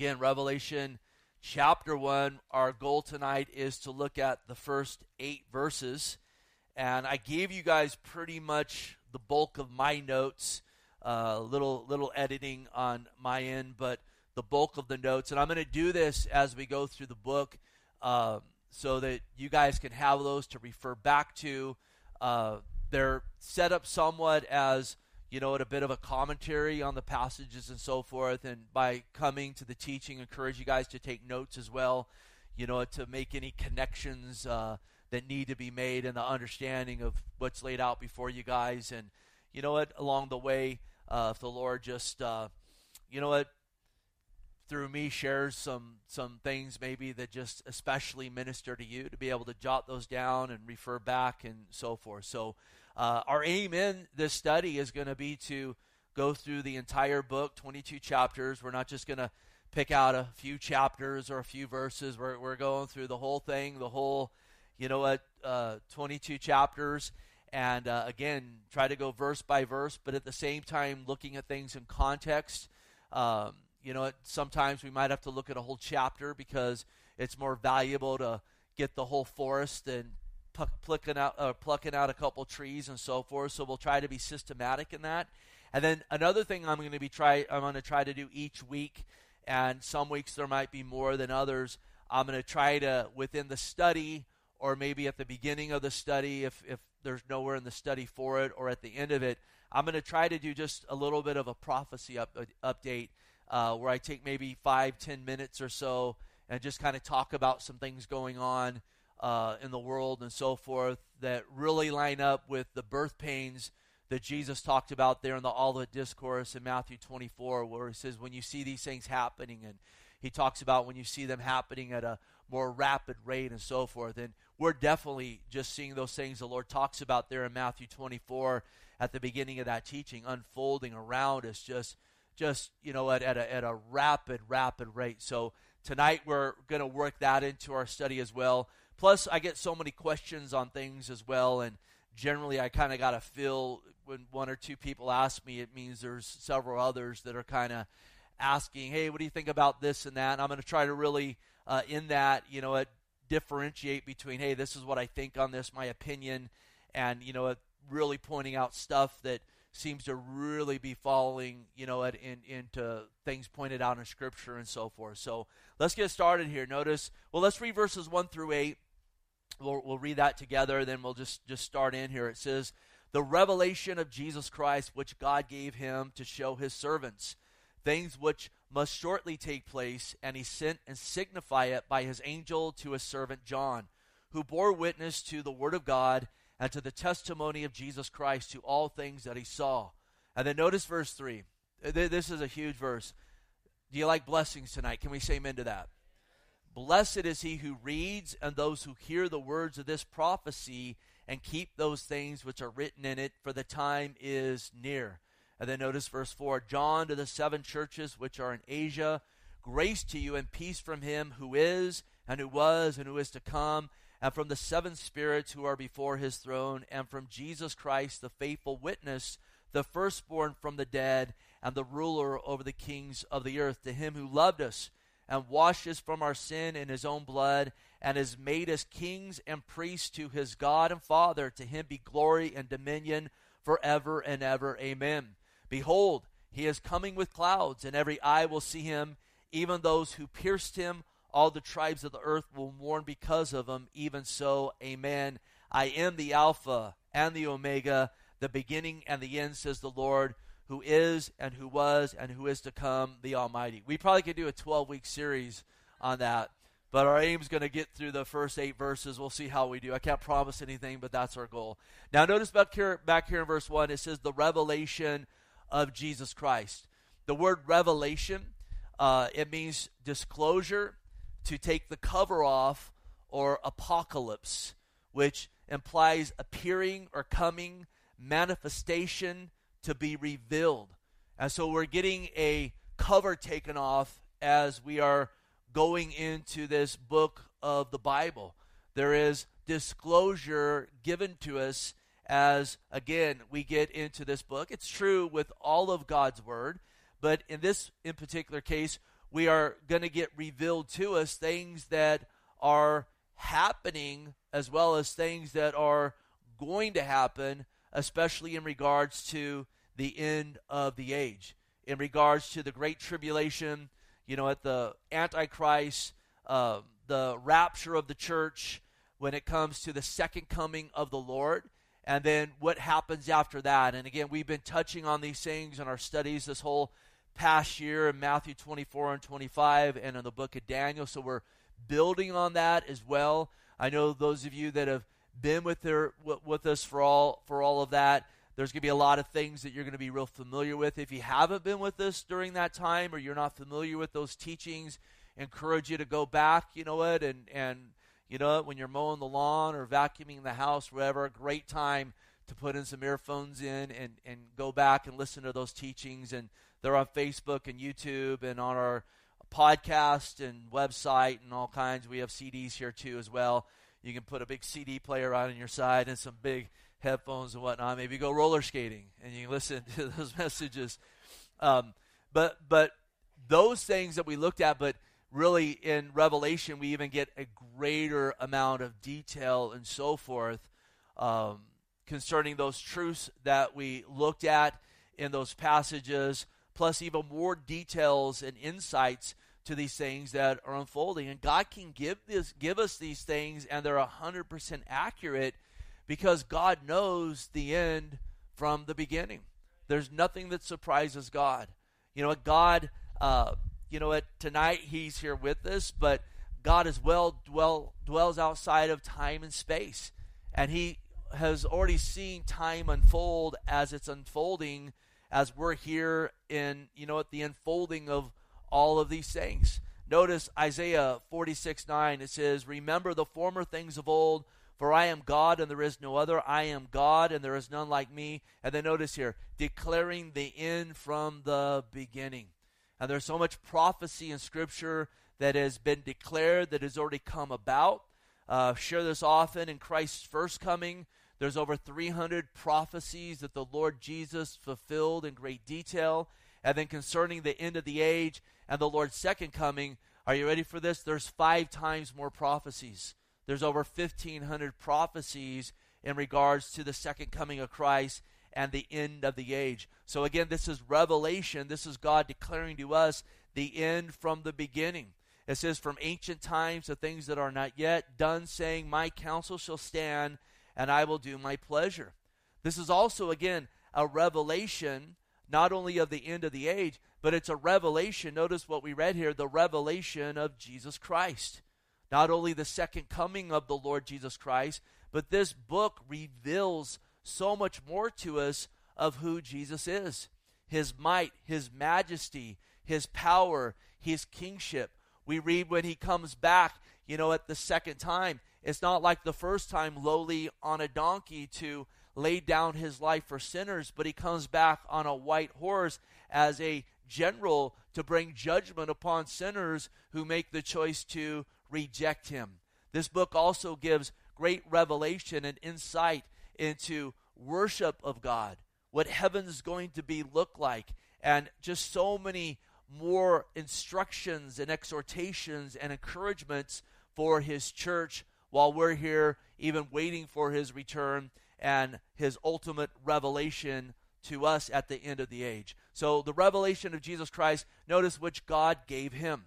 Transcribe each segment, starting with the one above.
Again, Revelation chapter 1. Our goal tonight is to look at the first eight verses. And I gave you guys pretty much the bulk of my notes, a uh, little, little editing on my end, but the bulk of the notes. And I'm going to do this as we go through the book uh, so that you guys can have those to refer back to. Uh, they're set up somewhat as you know, a bit of a commentary on the passages and so forth. And by coming to the teaching, encourage you guys to take notes as well, you know, to make any connections uh, that need to be made and the understanding of what's laid out before you guys. And, you know what, along the way, uh, if the Lord just, uh, you know what, through me shares some some things maybe that just especially minister to you to be able to jot those down and refer back and so forth. So uh, our aim in this study is going to be to go through the entire book, 22 chapters. We're not just going to pick out a few chapters or a few verses. We're, we're going through the whole thing, the whole, you know what, uh, 22 chapters. And uh, again, try to go verse by verse, but at the same time, looking at things in context. Um, you know, sometimes we might have to look at a whole chapter because it's more valuable to get the whole forest than plucking out uh, plucking out a couple trees and so forth. So we'll try to be systematic in that. And then another thing I'm going to be try I'm going to try to do each week, and some weeks there might be more than others. I'm going to try to within the study, or maybe at the beginning of the study, if if there's nowhere in the study for it, or at the end of it, I'm going to try to do just a little bit of a prophecy up, update, uh, where I take maybe five ten minutes or so and just kind of talk about some things going on uh, in the world and so forth that really line up with the birth pains that Jesus talked about there in the Olivet Discourse in Matthew 24, where he says, When you see these things happening, and he talks about when you see them happening at a more rapid rate and so forth. And we're definitely just seeing those things the Lord talks about there in Matthew 24 at the beginning of that teaching unfolding around us just just you know at, at, a, at a rapid rapid rate so tonight we're going to work that into our study as well Plus, I get so many questions on things as well, and generally I kind of got to feel when one or two people ask me, it means there's several others that are kind of asking, hey, what do you think about this and that? And I'm going to try to really, uh, in that, you know, differentiate between, hey, this is what I think on this, my opinion, and, you know, really pointing out stuff that seems to really be falling, you know, at, in, into things pointed out in Scripture and so forth. So let's get started here. Notice, well, let's read verses 1 through 8. We'll, we'll read that together, then we'll just, just start in here. It says, The revelation of Jesus Christ, which God gave him to show his servants, things which must shortly take place, and he sent and signify it by his angel to his servant John, who bore witness to the word of God and to the testimony of Jesus Christ to all things that he saw. And then notice verse 3. This is a huge verse. Do you like blessings tonight? Can we say amen to that? Blessed is he who reads and those who hear the words of this prophecy and keep those things which are written in it, for the time is near. And then notice verse 4 John to the seven churches which are in Asia, grace to you and peace from him who is, and who was, and who is to come, and from the seven spirits who are before his throne, and from Jesus Christ, the faithful witness, the firstborn from the dead, and the ruler over the kings of the earth, to him who loved us and washed us from our sin in his own blood, and has made us kings and priests to his God and Father. To him be glory and dominion forever and ever. Amen. Behold, he is coming with clouds, and every eye will see him, even those who pierced him. All the tribes of the earth will mourn because of him. Even so, amen. I am the Alpha and the Omega, the beginning and the end, says the Lord who is and who was and who is to come, the Almighty. We probably could do a 12 week series on that, but our aim is going to get through the first eight verses. We'll see how we do. I can't promise anything, but that's our goal. Now, notice back here, back here in verse 1, it says the revelation of Jesus Christ. The word revelation, uh, it means disclosure, to take the cover off, or apocalypse, which implies appearing or coming, manifestation, to be revealed. And so we're getting a cover taken off as we are going into this book of the Bible. There is disclosure given to us as, again, we get into this book. It's true with all of God's Word, but in this in particular case, we are going to get revealed to us things that are happening as well as things that are going to happen, especially in regards to the end of the age, in regards to the great tribulation, you know, at the Antichrist, uh, the rapture of the church, when it comes to the second coming of the Lord, and then what happens after that. And again, we've been touching on these things in our studies this whole past year in Matthew 24 and 25 and in the book of Daniel. So we're building on that as well. I know those of you that have been with their with us for all for all of that. There's going to be a lot of things that you're going to be real familiar with. If you haven't been with us during that time or you're not familiar with those teachings, encourage you to go back, you know what, and and you know when you're mowing the lawn or vacuuming the house, whatever, a great time to put in some earphones in and and go back and listen to those teachings and they're on Facebook and YouTube and on our podcast and website and all kinds. We have CDs here too as well. You can put a big CD player on your side and some big headphones and whatnot. Maybe go roller skating and you listen to those messages. Um, but but those things that we looked at, but really in Revelation we even get a greater amount of detail and so forth um, concerning those truths that we looked at in those passages, plus even more details and insights to these things that are unfolding. And God can give this give us these things and they're 100% accurate because God knows the end from the beginning. There's nothing that surprises God. You know God uh, you know what tonight he's here with us, but God as well dwell dwells outside of time and space. And he has already seen time unfold as it's unfolding as we're here in you know at the unfolding of all of these things. Notice Isaiah 46 9, it says, Remember the former things of old, for I am God and there is no other. I am God and there is none like me. And then notice here, declaring the end from the beginning. And there's so much prophecy in Scripture that has been declared, that has already come about. Uh, share this often in Christ's first coming. There's over 300 prophecies that the Lord Jesus fulfilled in great detail. And then concerning the end of the age and the Lord's second coming, are you ready for this? There's five times more prophecies. There's over 1,500 prophecies in regards to the second coming of Christ and the end of the age. So, again, this is revelation. This is God declaring to us the end from the beginning. It says, From ancient times, the things that are not yet done, saying, My counsel shall stand, and I will do my pleasure. This is also, again, a revelation not only of the end of the age, but it's a revelation. Notice what we read here the revelation of Jesus Christ. Not only the second coming of the Lord Jesus Christ, but this book reveals so much more to us of who Jesus is his might, his majesty, his power, his kingship. We read when he comes back, you know, at the second time. It's not like the first time lowly on a donkey to laid down his life for sinners, but he comes back on a white horse as a general to bring judgment upon sinners who make the choice to reject him. This book also gives great revelation and insight into worship of God, what heaven's going to be look like, and just so many more instructions and exhortations and encouragements for his church while we're here even waiting for his return and his ultimate revelation to us at the end of the age. So, the revelation of Jesus Christ, notice which God gave him.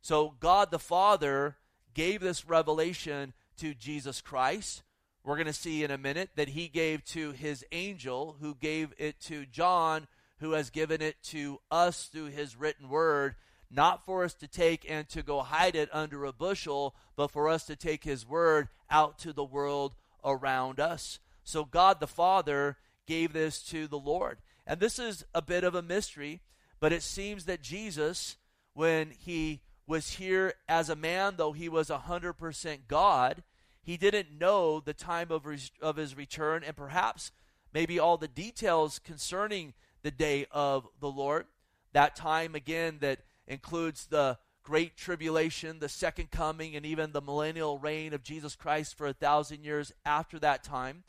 So, God the Father gave this revelation to Jesus Christ. We're going to see in a minute that he gave to his angel, who gave it to John, who has given it to us through his written word, not for us to take and to go hide it under a bushel, but for us to take his word out to the world around us. So God the Father gave this to the Lord. And this is a bit of a mystery, but it seems that Jesus, when he was here as a man, though he was 100% God, he didn't know the time of, his, of his return and perhaps maybe all the details concerning the day of the Lord. That time, again, that includes the great tribulation, the second coming, and even the millennial reign of Jesus Christ for a thousand years after that time.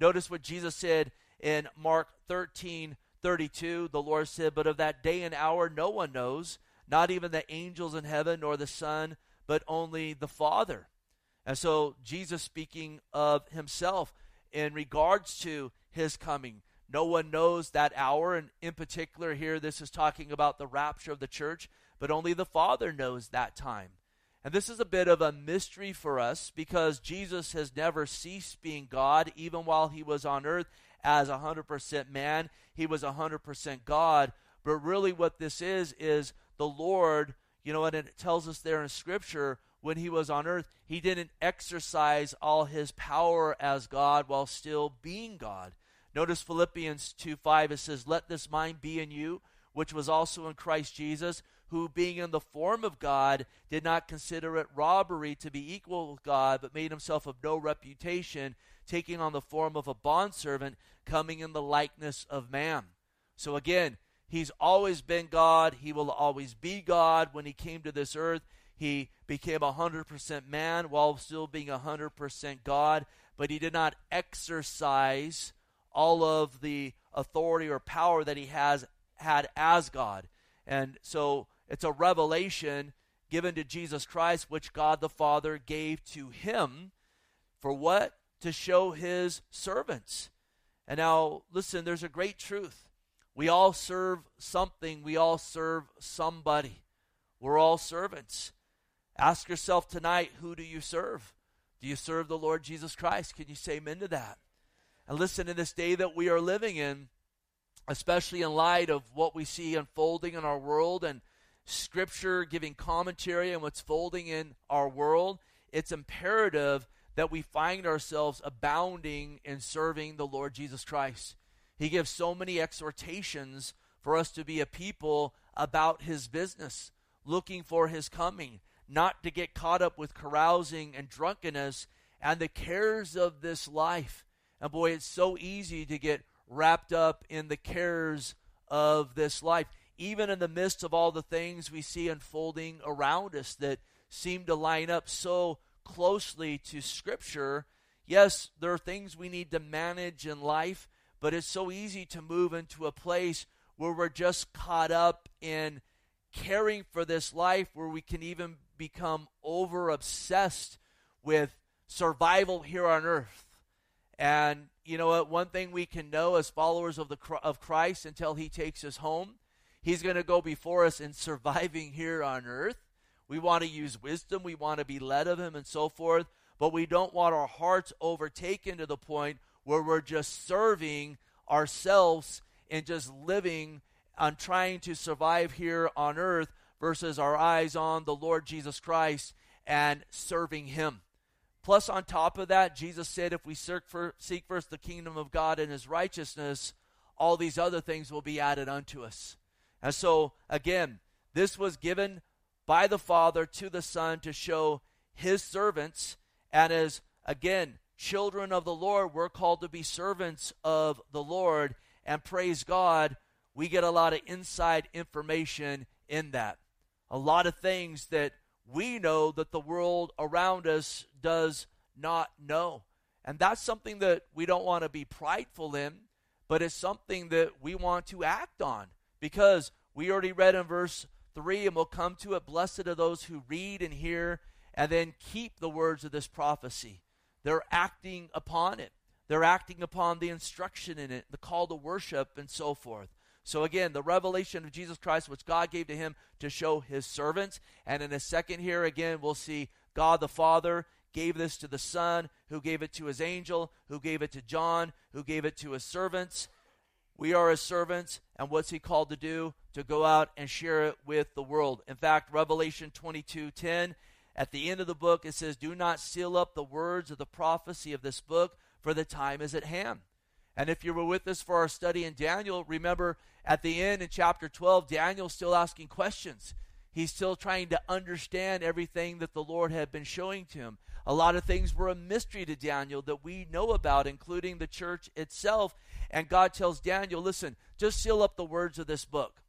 Notice what Jesus said in Mark 13 32. The Lord said, But of that day and hour no one knows, not even the angels in heaven nor the Son, but only the Father. And so Jesus speaking of himself in regards to his coming. No one knows that hour, and in particular, here this is talking about the rapture of the church, but only the Father knows that time. And this is a bit of a mystery for us because Jesus has never ceased being God, even while he was on earth as 100% man. He was 100% God. But really, what this is, is the Lord, you know, and it tells us there in Scripture, when he was on earth, he didn't exercise all his power as God while still being God. Notice Philippians 2 5, it says, Let this mind be in you, which was also in Christ Jesus, who, being in the form of God, did not consider it robbery to be equal with God, but made himself of no reputation, taking on the form of a bondservant, coming in the likeness of man. So again, he's always been God. He will always be God. When he came to this earth, he became a 100% man while still being a 100% God, but he did not exercise all of the authority or power that he has had as God. And so it's a revelation given to Jesus Christ, which God the Father gave to him for what? To show his servants. And now, listen, there's a great truth. We all serve something, we all serve somebody. We're all servants. Ask yourself tonight who do you serve? Do you serve the Lord Jesus Christ? Can you say amen to that? And listen, in this day that we are living in, especially in light of what we see unfolding in our world and Scripture giving commentary on what's folding in our world, it's imperative that we find ourselves abounding in serving the Lord Jesus Christ. He gives so many exhortations for us to be a people about His business, looking for His coming, not to get caught up with carousing and drunkenness and the cares of this life. And boy, it's so easy to get wrapped up in the cares of this life even in the midst of all the things we see unfolding around us that seem to line up so closely to Scripture, yes, there are things we need to manage in life, but it's so easy to move into a place where we're just caught up in caring for this life, where we can even become over obsessed with survival here on earth. And you know what? One thing we can know as followers of the of Christ until He takes us home He's going to go before us in surviving here on earth. We want to use wisdom, we want to be led of Him, and so forth, but we don't want our hearts overtaken to the point where we're just serving ourselves and just living on trying to survive here on earth versus our eyes on the Lord Jesus Christ and serving Him. Plus, on top of that, Jesus said if we seek, for, seek first the kingdom of God and His righteousness, all these other things will be added unto us. And so, again, this was given by the Father to the Son to show his servants. And as, again, children of the Lord, we're called to be servants of the Lord. And praise God, we get a lot of inside information in that. A lot of things that we know that the world around us does not know. And that's something that we don't want to be prideful in, but it's something that we want to act on. Because we already read in verse 3, and we'll come to it Blessed are those who read and hear and then keep the words of this prophecy. They're acting upon it, they're acting upon the instruction in it, the call to worship, and so forth. So, again, the revelation of Jesus Christ, which God gave to him to show his servants. And in a second, here again, we'll see God the Father gave this to the Son, who gave it to his angel, who gave it to John, who gave it to his servants. We are his servants, and what's he called to do? To go out and share it with the world. In fact, Revelation 22 10, at the end of the book, it says, Do not seal up the words of the prophecy of this book, for the time is at hand. And if you were with us for our study in Daniel, remember at the end in chapter 12, Daniel's still asking questions. He's still trying to understand everything that the Lord had been showing to him. A lot of things were a mystery to Daniel that we know about, including the church itself. And God tells Daniel, listen, just seal up the words of this book.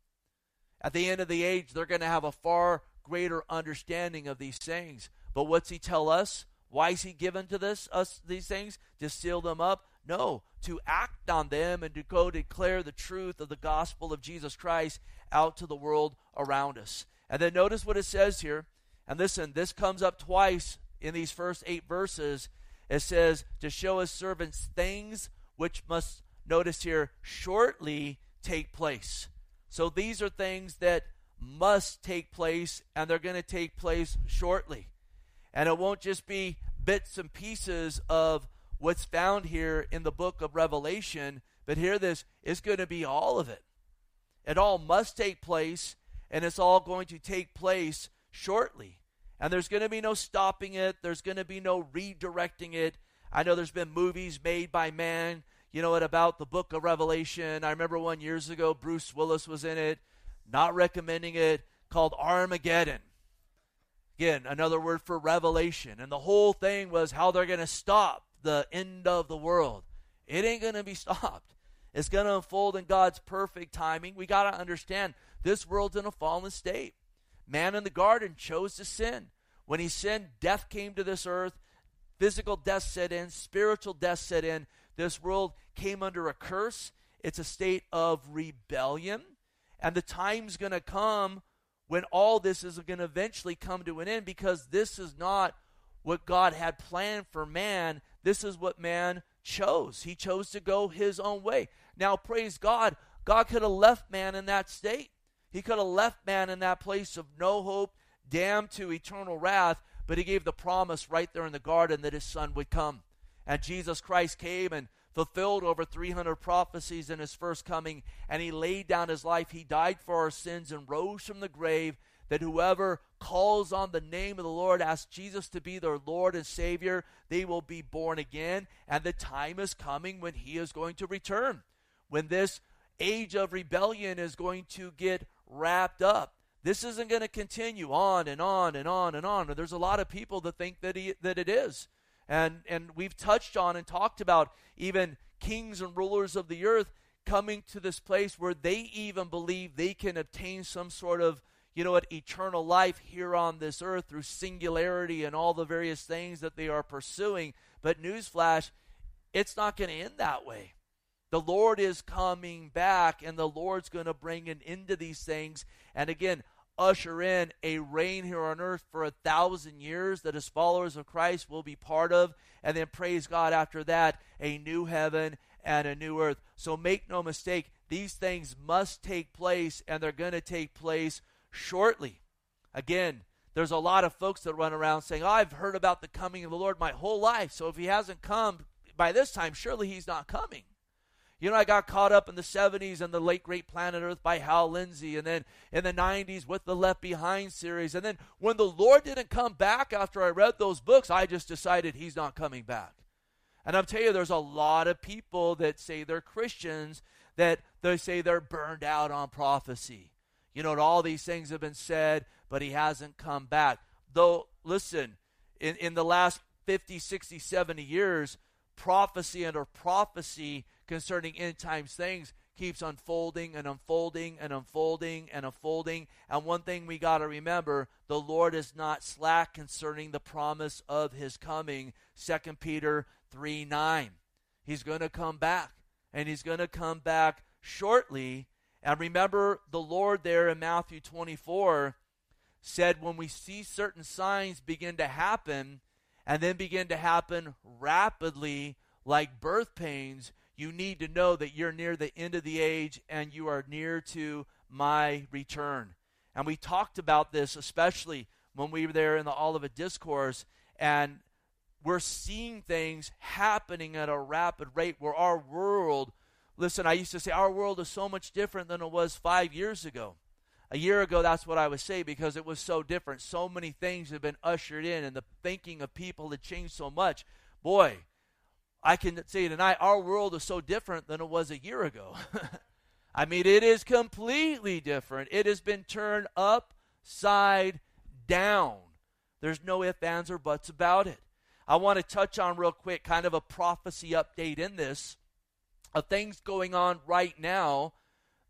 At the end of the age, they're going to have a far greater understanding of these things. But what's he tell us? Why is he given to this us these things? To seal them up? No, to act on them and to go declare the truth of the gospel of Jesus Christ out to the world around us. And then notice what it says here. And listen, this comes up twice in these first eight verses. It says, to show his servants things which must, notice here, shortly take place. So these are things that must take place, and they're going to take place shortly. And it won't just be bits and pieces of what's found here in the book of Revelation, but hear this it's going to be all of it. It all must take place, and it's all going to take place shortly. And there's going to be no stopping it, there's going to be no redirecting it. I know there's been movies made by man, you know, it about the book of Revelation. I remember one years ago, Bruce Willis was in it, not recommending it, called Armageddon. Again, another word for revelation. And the whole thing was how they're going to stop the end of the world. It ain't going to be stopped. It's going to unfold in God's perfect timing. We got to understand this world's in a fallen state. Man in the garden chose to sin. When he sinned, death came to this earth. Physical death set in, spiritual death set in. This world came under a curse. It's a state of rebellion. And the time's going to come when all this is going to eventually come to an end because this is not what God had planned for man. This is what man chose. He chose to go his own way. Now, praise God, God could have left man in that state. He could have left man in that place of no hope, damned to eternal wrath, but he gave the promise right there in the garden that his son would come. And Jesus Christ came and fulfilled over 300 prophecies in his first coming, and he laid down his life. He died for our sins and rose from the grave. That whoever calls on the name of the Lord, asks Jesus to be their Lord and Savior, they will be born again. And the time is coming when he is going to return. When this age of rebellion is going to get wrapped up. This isn't going to continue on and on and on and on. There's a lot of people that think that he, that it is. And, and we've touched on and talked about even kings and rulers of the earth coming to this place where they even believe they can obtain some sort of, you know what, eternal life here on this earth through singularity and all the various things that they are pursuing. But newsflash, it's not going to end that way. The Lord is coming back, and the Lord's going to bring an end to these things. And again, usher in a reign here on earth for a thousand years that as followers of Christ will be part of. And then, praise God, after that, a new heaven and a new earth. So make no mistake, these things must take place, and they're going to take place shortly. Again, there's a lot of folks that run around saying, oh, I've heard about the coming of the Lord my whole life. So if he hasn't come by this time, surely he's not coming. You know, I got caught up in the 70s and the late great Planet Earth by Hal Lindsey, and then in the 90s with the Left Behind series. And then when the Lord didn't come back after I read those books, I just decided He's not coming back. And I'm telling you, there's a lot of people that say they're Christians that they say they're burned out on prophecy. You know, all these things have been said, but He hasn't come back. Though, listen, in, in the last 50, 60, 70 years, prophecy under prophecy concerning end times things keeps unfolding and unfolding and unfolding and unfolding. And one thing we got to remember the Lord is not slack concerning the promise of his coming. 2 Peter 3 9. He's going to come back, and he's going to come back shortly. And remember, the Lord there in Matthew 24 said, when we see certain signs begin to happen, and then begin to happen rapidly, like birth pains, you need to know that you're near the end of the age and you are near to my return. And we talked about this, especially when we were there in the Olivet Discourse, and we're seeing things happening at a rapid rate where our world, listen, I used to say our world is so much different than it was five years ago. A year ago, that's what I would say because it was so different. So many things have been ushered in, and the thinking of people had changed so much. Boy, I can say tonight, our world is so different than it was a year ago. I mean, it is completely different. It has been turned upside down. There's no ifs, ands, or buts about it. I want to touch on real quick kind of a prophecy update in this of things going on right now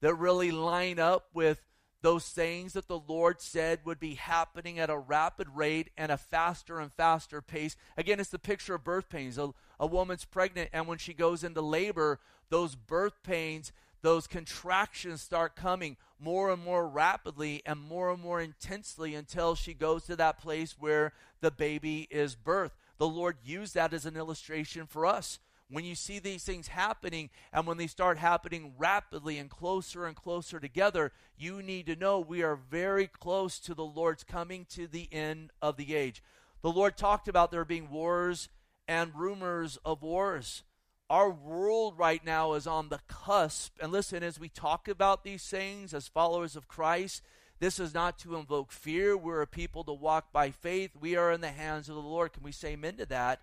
that really line up with those things that the Lord said would be happening at a rapid rate and a faster and faster pace. Again, it's the picture of birth pains. A, a woman's pregnant, and when she goes into labor, those birth pains, those contractions start coming more and more rapidly and more and more intensely until she goes to that place where the baby is birthed. The Lord used that as an illustration for us. When you see these things happening and when they start happening rapidly and closer and closer together, you need to know we are very close to the Lord's coming to the end of the age. The Lord talked about there being wars and rumors of wars. Our world right now is on the cusp. And listen, as we talk about these things as followers of Christ, this is not to invoke fear. We're a people to walk by faith. We are in the hands of the Lord. Can we say amen to that?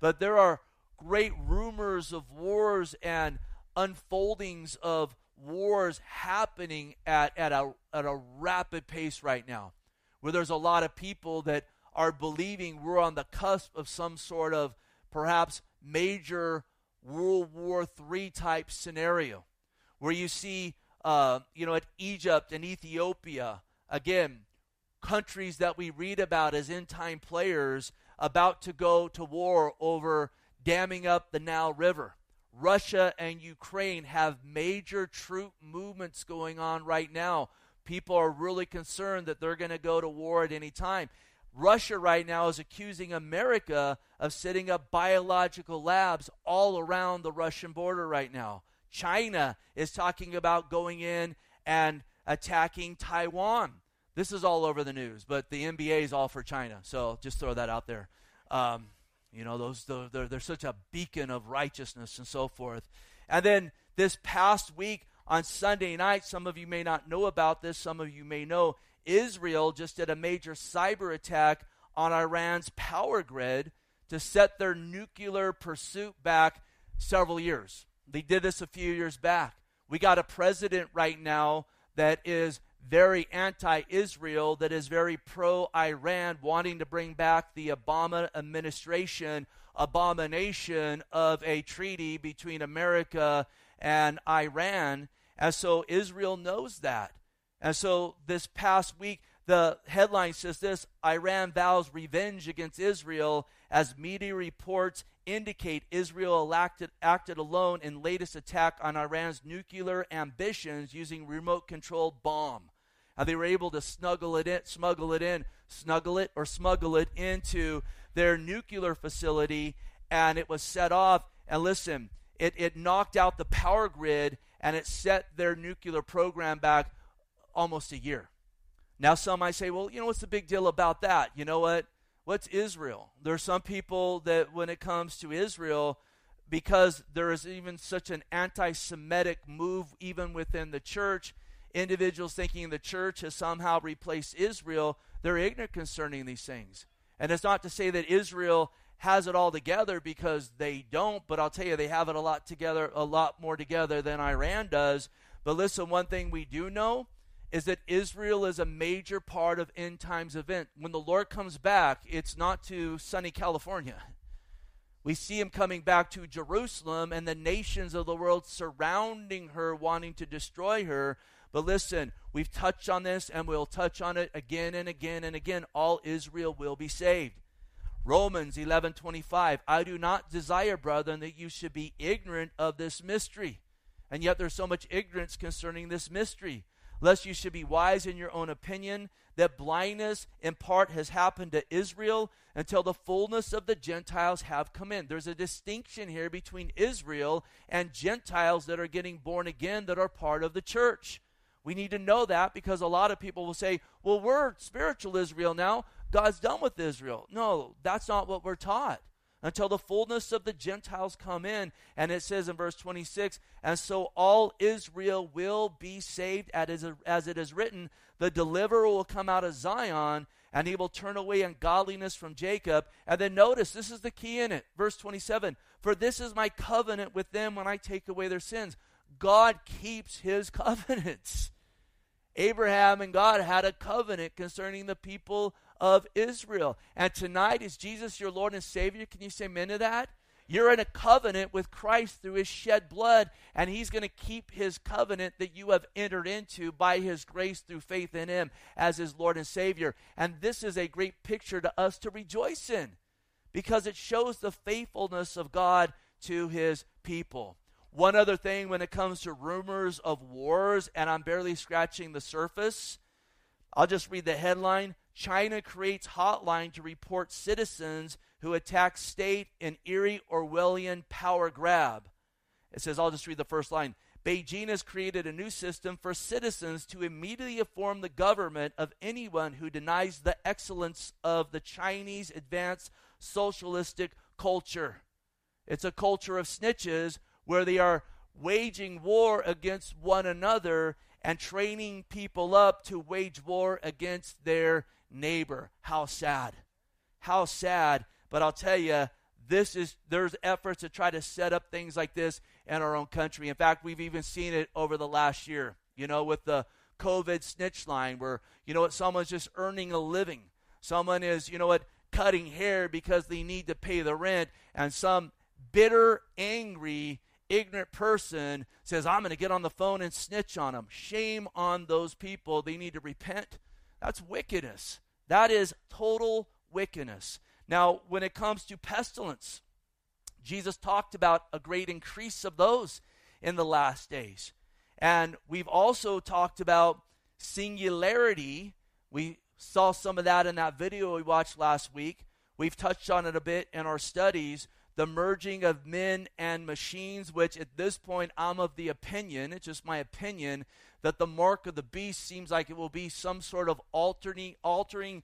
But there are great rumors of wars and unfoldings of wars happening at, at, a, at a rapid pace right now, where there's a lot of people that are believing we're on the cusp of some sort of perhaps major World War III type scenario where you see, uh, you know, at Egypt and Ethiopia, again, countries that we read about as end time players about to go to war over damming up the Nile River. Russia and Ukraine have major troop movements going on right now. People are really concerned that they're going to go to war at any time. Russia right now is accusing America of setting up biological labs all around the Russian border right now. China is talking about going in and attacking Taiwan. This is all over the news, but the NBA is all for China. So just throw that out there. Um, you know, those they're, they're such a beacon of righteousness and so forth. And then this past week on Sunday night, some of you may not know about this, some of you may know, Israel just did a major cyber attack on Iran's power grid to set their nuclear pursuit back several years. They did this a few years back. We got a president right now that is very anti Israel, that is very pro Iran, wanting to bring back the Obama administration abomination of a treaty between America and Iran. And so Israel knows that. And so this past week, the headline says this Iran vows revenge against Israel as media reports indicate Israel acted, acted alone in latest attack on Iran's nuclear ambitions using remote controlled bomb. And they were able to snuggle it in, smuggle it in, snuggle it or smuggle it into their nuclear facility, and it was set off. And listen, it, it knocked out the power grid and it set their nuclear program back almost a year. Now, some might say, well, you know, what's the big deal about that? You know what? What's Israel? There are some people that, when it comes to Israel, because there is even such an anti Semitic move even within the church, individuals thinking the church has somehow replaced Israel, they're ignorant concerning these things. And it's not to say that Israel has it all together because they don't, but I'll tell you, they have it a lot together, a lot more together than Iran does. But listen, one thing we do know is that Israel is a major part of end times event. When the Lord comes back, it's not to sunny California. We see him coming back to Jerusalem and the nations of the world surrounding her, wanting to destroy her. But listen, we've touched on this and we'll touch on it again and again and again. All Israel will be saved. Romans 11:25 I do not desire brethren that you should be ignorant of this mystery. And yet there's so much ignorance concerning this mystery lest you should be wise in your own opinion, that blindness in part has happened to Israel until the fullness of the Gentiles have come in. There's a distinction here between Israel and Gentiles that are getting born again that are part of the church. We need to know that because a lot of people will say, well, we're spiritual Israel now. God's done with Israel. No, that's not what we're taught until the fullness of the Gentiles come in. And it says in verse 26, and so all Israel will be saved, as it is written, the deliverer will come out of Zion, and he will turn away ungodliness from Jacob. And then notice, this is the key in it. Verse 27 For this is my covenant with them when I take away their sins. God keeps his covenants. Abraham and God had a covenant concerning the people of Israel. And tonight, is Jesus your Lord and Savior? Can you say amen to that? You're in a covenant with Christ through his shed blood, and he's going to keep his covenant that you have entered into by his grace through faith in him as his Lord and Savior. And this is a great picture to us to rejoice in because it shows the faithfulness of God to his people. One other thing when it comes to rumors of wars, and I'm barely scratching the surface, I'll just read the headline China creates hotline to report citizens who attack state in eerie Orwellian power grab. It says, I'll just read the first line. Beijing has created a new system for citizens to immediately inform the government of anyone who denies the excellence of the Chinese advanced socialistic culture. It's a culture of snitches where they are waging war against one another and training people up to wage war against their neighbor. How sad. How sad. But I'll tell you, this is there's efforts to try to set up things like this in our own country. In fact, we've even seen it over the last year, you know, with the COVID snitch line where, you know what, someone's just earning a living. Someone is, you know what, cutting hair because they need to pay the rent, and some bitter, angry, ignorant person says, I'm going to get on the phone and snitch on them. Shame on those people. They need to repent. That's wickedness. That is total wickedness. Now, when it comes to pestilence, Jesus talked about a great increase of those in the last days. And we've also talked about singularity. We saw some of that in that video we watched last week. We've touched on it a bit in our studies. The merging of men and machines, which at this point I'm of the opinion, it's just my opinion, that the mark of the beast seems like it will be some sort of altering, altering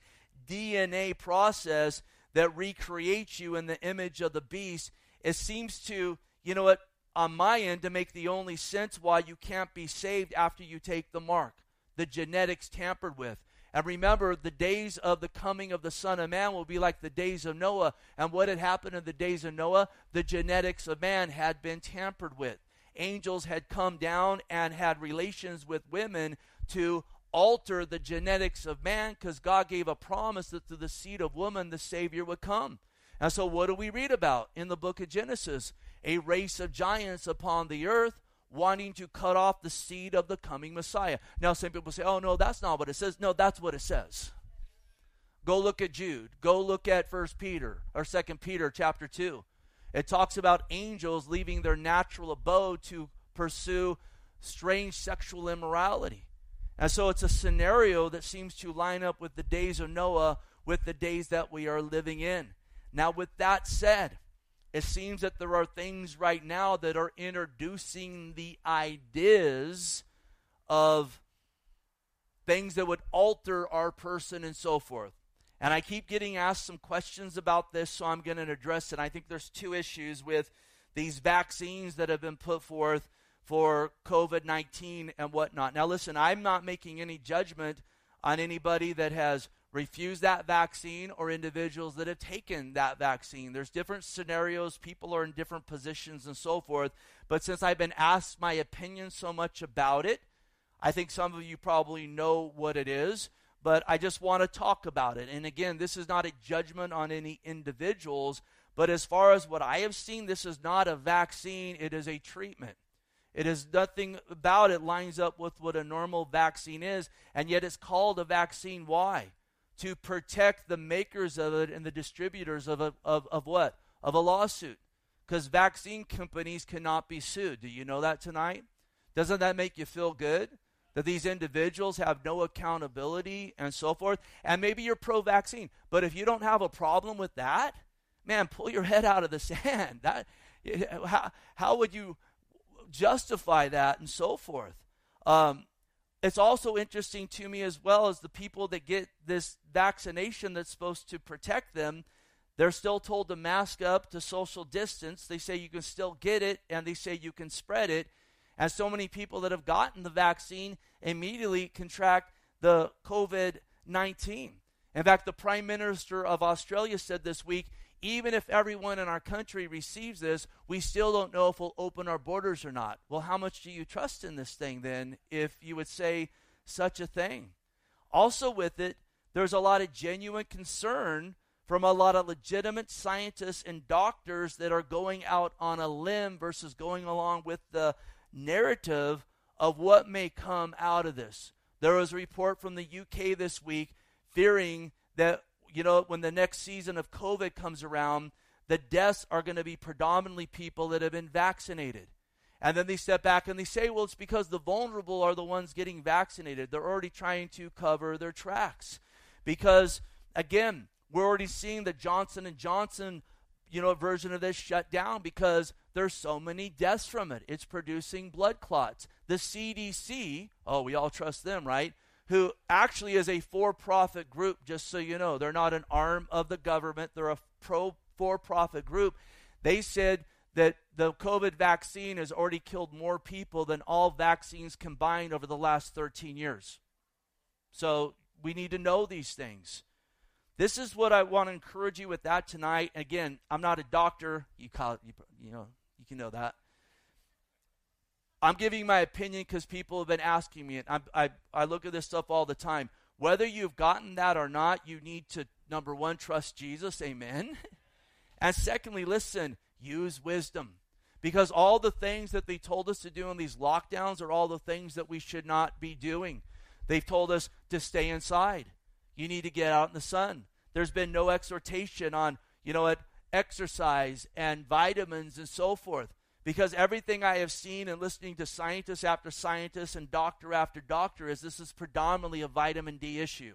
DNA process that recreates you in the image of the beast it seems to, you know what, on my end, to make the only sense why you can't be saved after you take the mark. The genetics tampered with. And remember, the days of the coming of the Son of Man will be like the days of Noah. And what had happened in the days of Noah? The genetics of man had been tampered with. Angels had come down and had relations with women to alter the genetics of man because God gave a promise that through the seed of woman the Savior would come. And so, what do we read about in the book of Genesis? A race of giants upon the earth wanting to cut off the seed of the coming Messiah. Now, some people say, oh, no, that's not what it says. No, that's what it says. Go look at Jude. Go look at First Peter or Second Peter chapter 2. It talks about angels leaving their natural abode to pursue strange sexual immorality. And so it's a scenario that seems to line up with the days of Noah with the days that we are living in. Now, with that said, it seems that there are things right now that are introducing the ideas of things that would alter our person and so forth. And I keep getting asked some questions about this, so I'm going to address it. I think there's two issues with these vaccines that have been put forth for COVID 19 and whatnot. Now, listen, I'm not making any judgment on anybody that has refused that vaccine or individuals that have taken that vaccine. There's different scenarios, people are in different positions and so forth. But since I've been asked my opinion so much about it, I think some of you probably know what it is, but I just want to talk about it. And again, this is not a judgment on any individuals, but as far as what I have seen, this is not a vaccine, it is a treatment. It is nothing about it lines up with what a normal vaccine is, and yet it's called a vaccine. Why? to protect the makers of it and the distributors of, a, of, of what? Of a lawsuit. Because vaccine companies cannot be sued. Do you know that tonight? Doesn't that make you feel good? That these individuals have no accountability and so forth. And maybe you're pro vaccine. But if you don't have a problem with that, man, pull your head out of the sand. That, how, how would you justify that and so forth? Um, it's also interesting to me as well as the people that get this vaccination that's supposed to protect them they're still told to mask up to social distance they say you can still get it and they say you can spread it and so many people that have gotten the vaccine immediately contract the covid-19 in fact the prime minister of australia said this week even if everyone in our country receives this, we still don't know if we'll open our borders or not. Well, how much do you trust in this thing then if you would say such a thing? Also, with it, there's a lot of genuine concern from a lot of legitimate scientists and doctors that are going out on a limb versus going along with the narrative of what may come out of this. There was a report from the UK this week fearing that you know, when the next season of COVID comes around, the deaths are going to be predominantly people that have been vaccinated. And then they step back and they say, well, it's because the vulnerable are the ones getting vaccinated. They're already trying to cover their tracks. Because, again, we're already seeing the Johnson and Johnson, you know, version of this shut down because there's so many deaths from it. It's producing blood clots. The CDC, oh, we all trust them, right? Who actually is a for-profit group, just so you know. They're not an arm of the government. They're a pro for-profit group. They said that the COVID vaccine has already killed more people than all vaccines combined over the last 13 years. So we need to know these things. This is what I want to encourage you with that tonight. Again, I'm not a doctor. You call you, you know, you can know that. I'm giving my opinion because people have been asking me, and I, I, I look at this stuff all the time. Whether you've gotten that or not, you need to, number one, trust Jesus. Amen. And secondly, listen, use wisdom. Because all the things that they told us to do in these lockdowns are all the things that we should not be doing. They've told us to stay inside. You need to get out in the sun. There's been no exhortation on, you know what, exercise and vitamins and so forth. Because everything I have seen and listening to scientists after scientists and doctor after doctor is this is predominantly a vitamin D issue.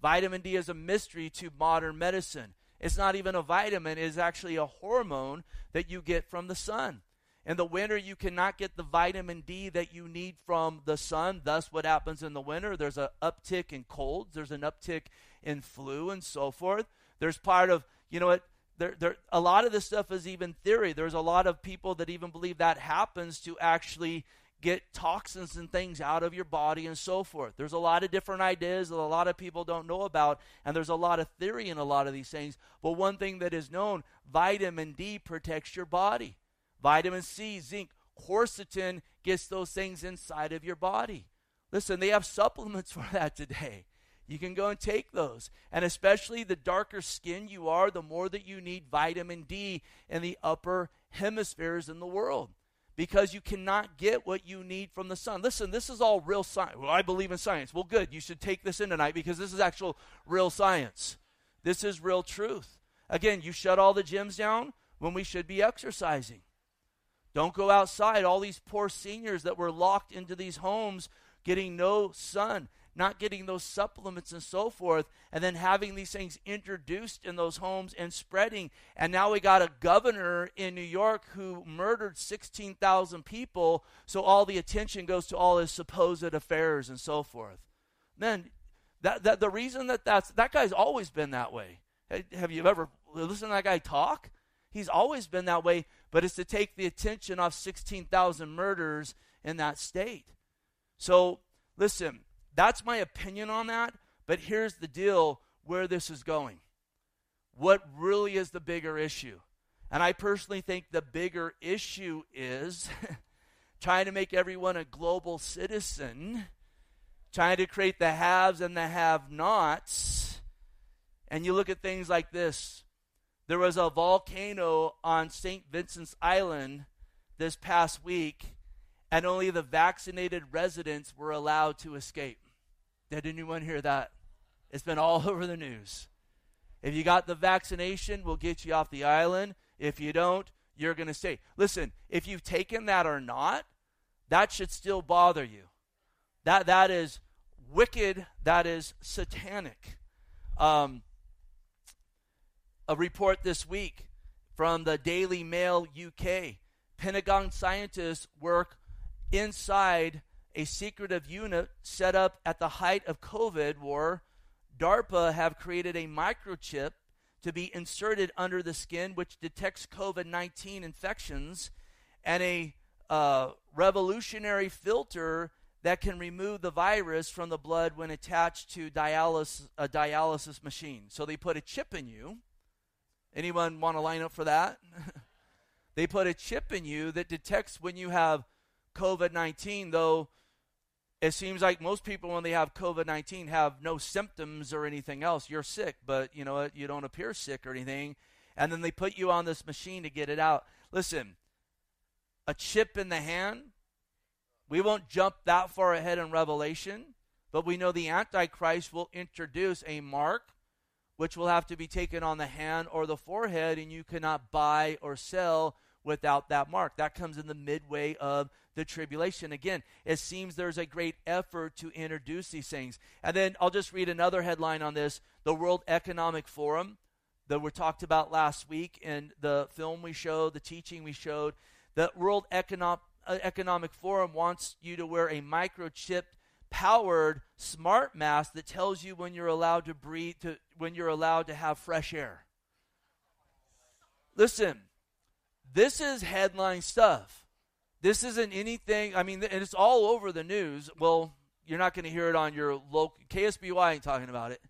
Vitamin D is a mystery to modern medicine. It's not even a vitamin, it is actually a hormone that you get from the sun. In the winter, you cannot get the vitamin D that you need from the sun. Thus, what happens in the winter? There's an uptick in colds, there's an uptick in flu, and so forth. There's part of, you know what? There, there, a lot of this stuff is even theory. There's a lot of people that even believe that happens to actually get toxins and things out of your body and so forth. There's a lot of different ideas that a lot of people don't know about, and there's a lot of theory in a lot of these things. But one thing that is known vitamin D protects your body, vitamin C, zinc, quercetin gets those things inside of your body. Listen, they have supplements for that today. You can go and take those. And especially the darker skin you are, the more that you need vitamin D in the upper hemispheres in the world because you cannot get what you need from the sun. Listen, this is all real science. Well, I believe in science. Well, good. You should take this in tonight because this is actual real science. This is real truth. Again, you shut all the gyms down when we should be exercising. Don't go outside. All these poor seniors that were locked into these homes getting no sun not getting those supplements and so forth, and then having these things introduced in those homes and spreading. And now we got a governor in New York who murdered 16,000 people, so all the attention goes to all his supposed affairs and so forth. Man, that, that the reason that that's that guy's always been that way. Have you ever listened to that guy talk? He's always been that way, but it's to take the attention off 16,000 murders in that state. So, listen, that's my opinion on that. But here's the deal where this is going. What really is the bigger issue? And I personally think the bigger issue is trying to make everyone a global citizen, trying to create the haves and the have nots. And you look at things like this there was a volcano on St. Vincent's Island this past week and only the vaccinated residents were allowed to escape. Did anyone hear that? It's been all over the news. If you got the vaccination, we'll get you off the island. If you don't, you're going to stay. Listen, if you've taken that or not, that should still bother you. That that is wicked. That is satanic. Um, a report this week from the Daily Mail UK. Pentagon scientists work inside a secretive unit set up at the height of COVID where DARPA have created a microchip to be inserted under the skin, which detects COVID 19 infections, and a uh, revolutionary filter that can remove the virus from the blood when attached to dialysis, a dialysis machine. So they put a chip in you. Anyone want to line up for that? they put a chip in you that detects when you have COVID 19, though it seems like most people, when they have COVID 19, have no symptoms or anything else. You're sick, but you know what, you don't appear sick or anything. And then they put you on this machine to get it out. Listen, a chip in the hand, we won't jump that far ahead in Revelation, but we know the Antichrist will introduce a mark which will have to be taken on the hand or the forehead, and you cannot buy or sell without that mark. That comes in the midway of the tribulation. Again, it seems there's a great effort to introduce these things. And then I'll just read another headline on this the World Economic Forum that we talked about last week in the film we showed, the teaching we showed. The World Economic, uh, Economic Forum wants you to wear a microchip powered smart mask that tells you when you're allowed to breathe to when you're allowed to have fresh air. Listen, this is headline stuff. This isn't anything, I mean, and it's all over the news. Well, you're not going to hear it on your local, KSBY ain't talking about it.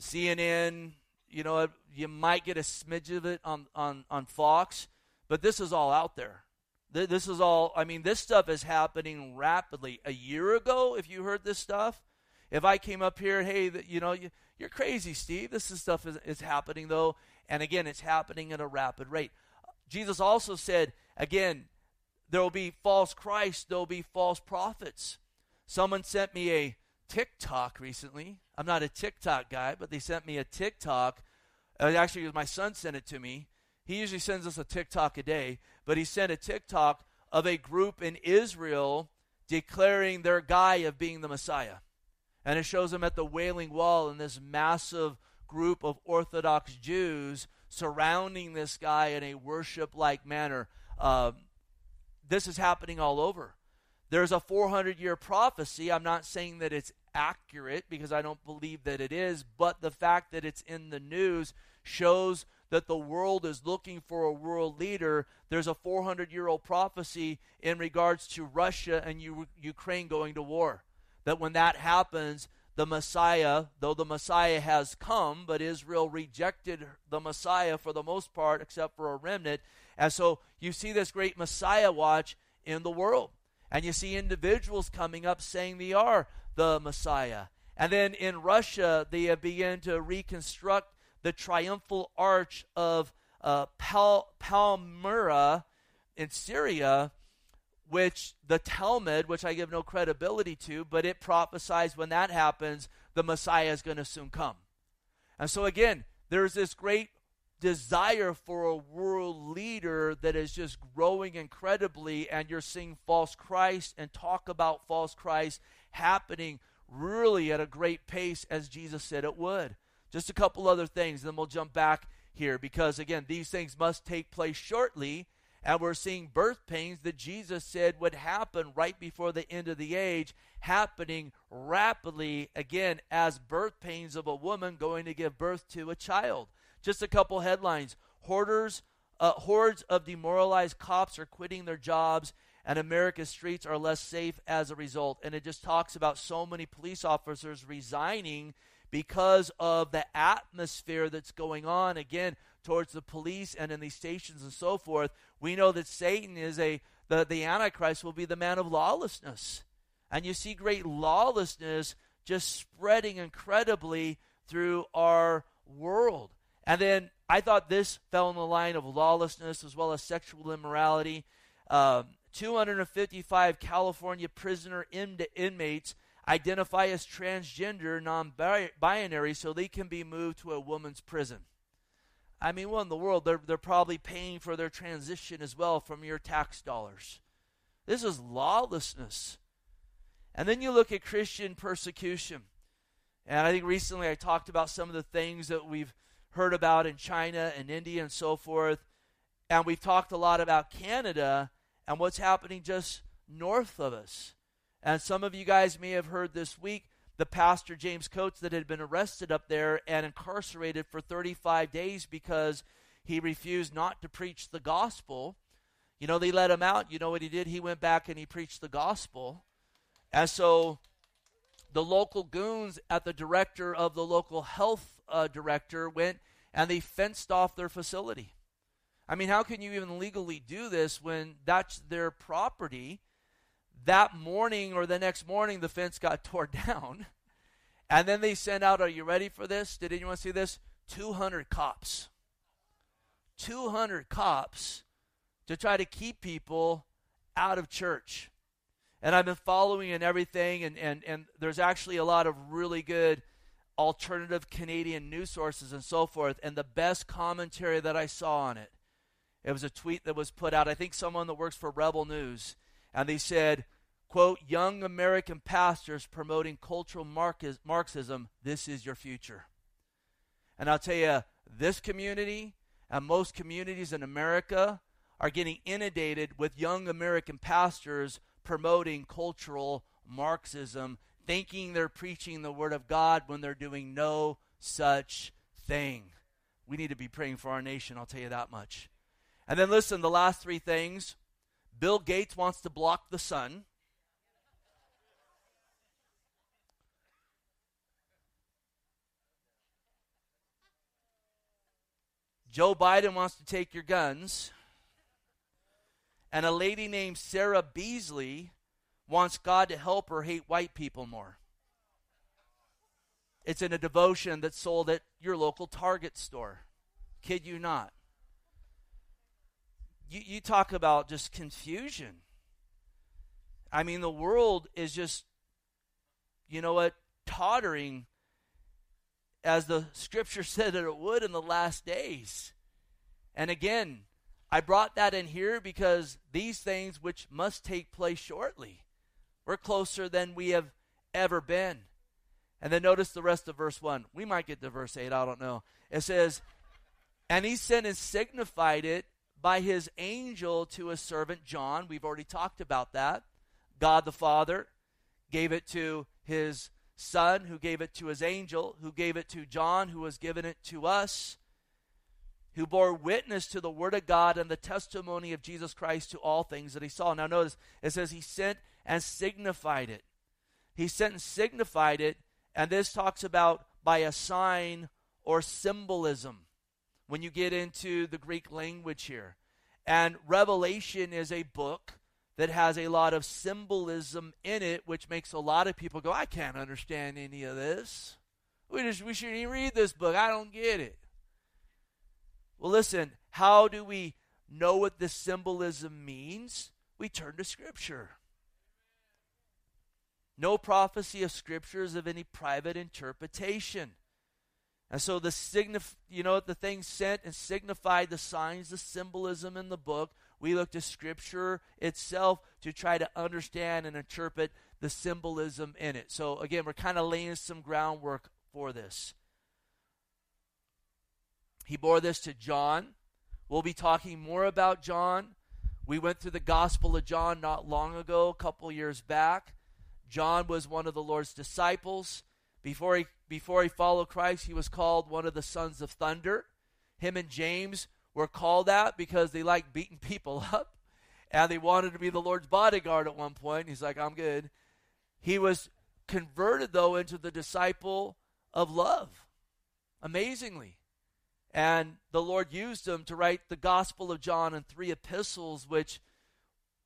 CNN, you know, you might get a smidge of it on, on, on Fox, but this is all out there. This is all, I mean, this stuff is happening rapidly. A year ago, if you heard this stuff, if I came up here, hey, you know, you're crazy, Steve. This is stuff is, is happening, though. And again, it's happening at a rapid rate. Jesus also said, again, there will be false Christ, there will be false prophets. Someone sent me a TikTok recently. I'm not a TikTok guy, but they sent me a TikTok. Uh, actually, my son sent it to me. He usually sends us a TikTok a day, but he sent a TikTok of a group in Israel declaring their guy of being the Messiah. And it shows them at the Wailing Wall in this massive group of Orthodox Jews surrounding this guy in a worship like manner. Uh, this is happening all over. There's a 400 year prophecy. I'm not saying that it's accurate because I don't believe that it is, but the fact that it's in the news shows that the world is looking for a world leader. There's a 400 year old prophecy in regards to Russia and U- Ukraine going to war. That when that happens, the Messiah, though the Messiah has come, but Israel rejected the Messiah for the most part, except for a remnant. And so you see this great Messiah watch in the world. And you see individuals coming up saying they are the Messiah. And then in Russia, they have begun to reconstruct the triumphal arch of uh, Pal- Palmyra in Syria, which the Talmud, which I give no credibility to, but it prophesies when that happens, the Messiah is going to soon come. And so, again, there's this great desire for a world leader that is just growing incredibly, and you're seeing false Christ and talk about false Christ happening really at a great pace as Jesus said it would. Just a couple other things, then we'll jump back here because, again, these things must take place shortly. And we're seeing birth pains that Jesus said would happen right before the end of the age, happening rapidly again as birth pains of a woman going to give birth to a child. Just a couple headlines Hoarders, uh, hordes of demoralized cops are quitting their jobs, and America's streets are less safe as a result. And it just talks about so many police officers resigning because of the atmosphere that's going on again towards the police and in these stations and so forth we know that satan is a the, the antichrist will be the man of lawlessness. And you see great lawlessness just spreading incredibly through our world. And then i thought this fell in the line of lawlessness as well as sexual immorality. Um, 255 california prisoner in- inmates identify as transgender, non binary, so they can be moved to a woman's prison. I mean, what in the world? They're, they're probably paying for their transition as well from your tax dollars. This is lawlessness. And then you look at Christian persecution. And I think recently I talked about some of the things that we've heard about in China and India and so forth. And we've talked a lot about Canada and what's happening just north of us. And some of you guys may have heard this week the pastor James Coates that had been arrested up there and incarcerated for 35 days because he refused not to preach the gospel. You know, they let him out. You know what he did? He went back and he preached the gospel. And so the local goons at the director of the local health uh, director went and they fenced off their facility. I mean, how can you even legally do this when that's their property? That morning or the next morning, the fence got torn down. And then they sent out, are you ready for this? Did anyone see this? 200 cops. 200 cops to try to keep people out of church. And I've been following and everything, and, and, and there's actually a lot of really good alternative Canadian news sources and so forth. And the best commentary that I saw on it It was a tweet that was put out, I think someone that works for Rebel News, and they said, quote, young American pastors promoting cultural Marxism, this is your future. And I'll tell you, this community and most communities in America are getting inundated with young American pastors promoting cultural Marxism, thinking they're preaching the Word of God when they're doing no such thing. We need to be praying for our nation, I'll tell you that much. And then listen, the last three things Bill Gates wants to block the sun. Joe Biden wants to take your guns. And a lady named Sarah Beasley wants God to help her hate white people more. It's in a devotion that's sold at your local Target store. Kid you not. You, you talk about just confusion. I mean, the world is just, you know what, tottering as the scripture said that it would in the last days. And again, I brought that in here because these things which must take place shortly. We're closer than we have ever been. And then notice the rest of verse 1. We might get to verse 8, I don't know. It says, And he sent and signified it by his angel to his servant John. We've already talked about that. God the Father gave it to his Son, who gave it to his angel, who gave it to John, who has given it to us, who bore witness to the Word of God and the testimony of Jesus Christ to all things that he saw. Now, notice it says he sent and signified it. He sent and signified it, and this talks about by a sign or symbolism when you get into the Greek language here. And Revelation is a book that has a lot of symbolism in it, which makes a lot of people go, I can't understand any of this. We, just, we shouldn't even read this book. I don't get it. Well, listen, how do we know what this symbolism means? We turn to Scripture. No prophecy of Scripture is of any private interpretation. And so the signif- you know the things sent and signified the signs, the symbolism in the book we look to Scripture itself to try to understand and interpret the symbolism in it. So, again, we're kind of laying some groundwork for this. He bore this to John. We'll be talking more about John. We went through the Gospel of John not long ago, a couple years back. John was one of the Lord's disciples. Before he, before he followed Christ, he was called one of the sons of thunder. Him and James were called that because they like beating people up and they wanted to be the Lord's bodyguard at one point. He's like, I'm good. He was converted, though, into the disciple of love, amazingly. And the Lord used him to write the Gospel of John and three epistles, which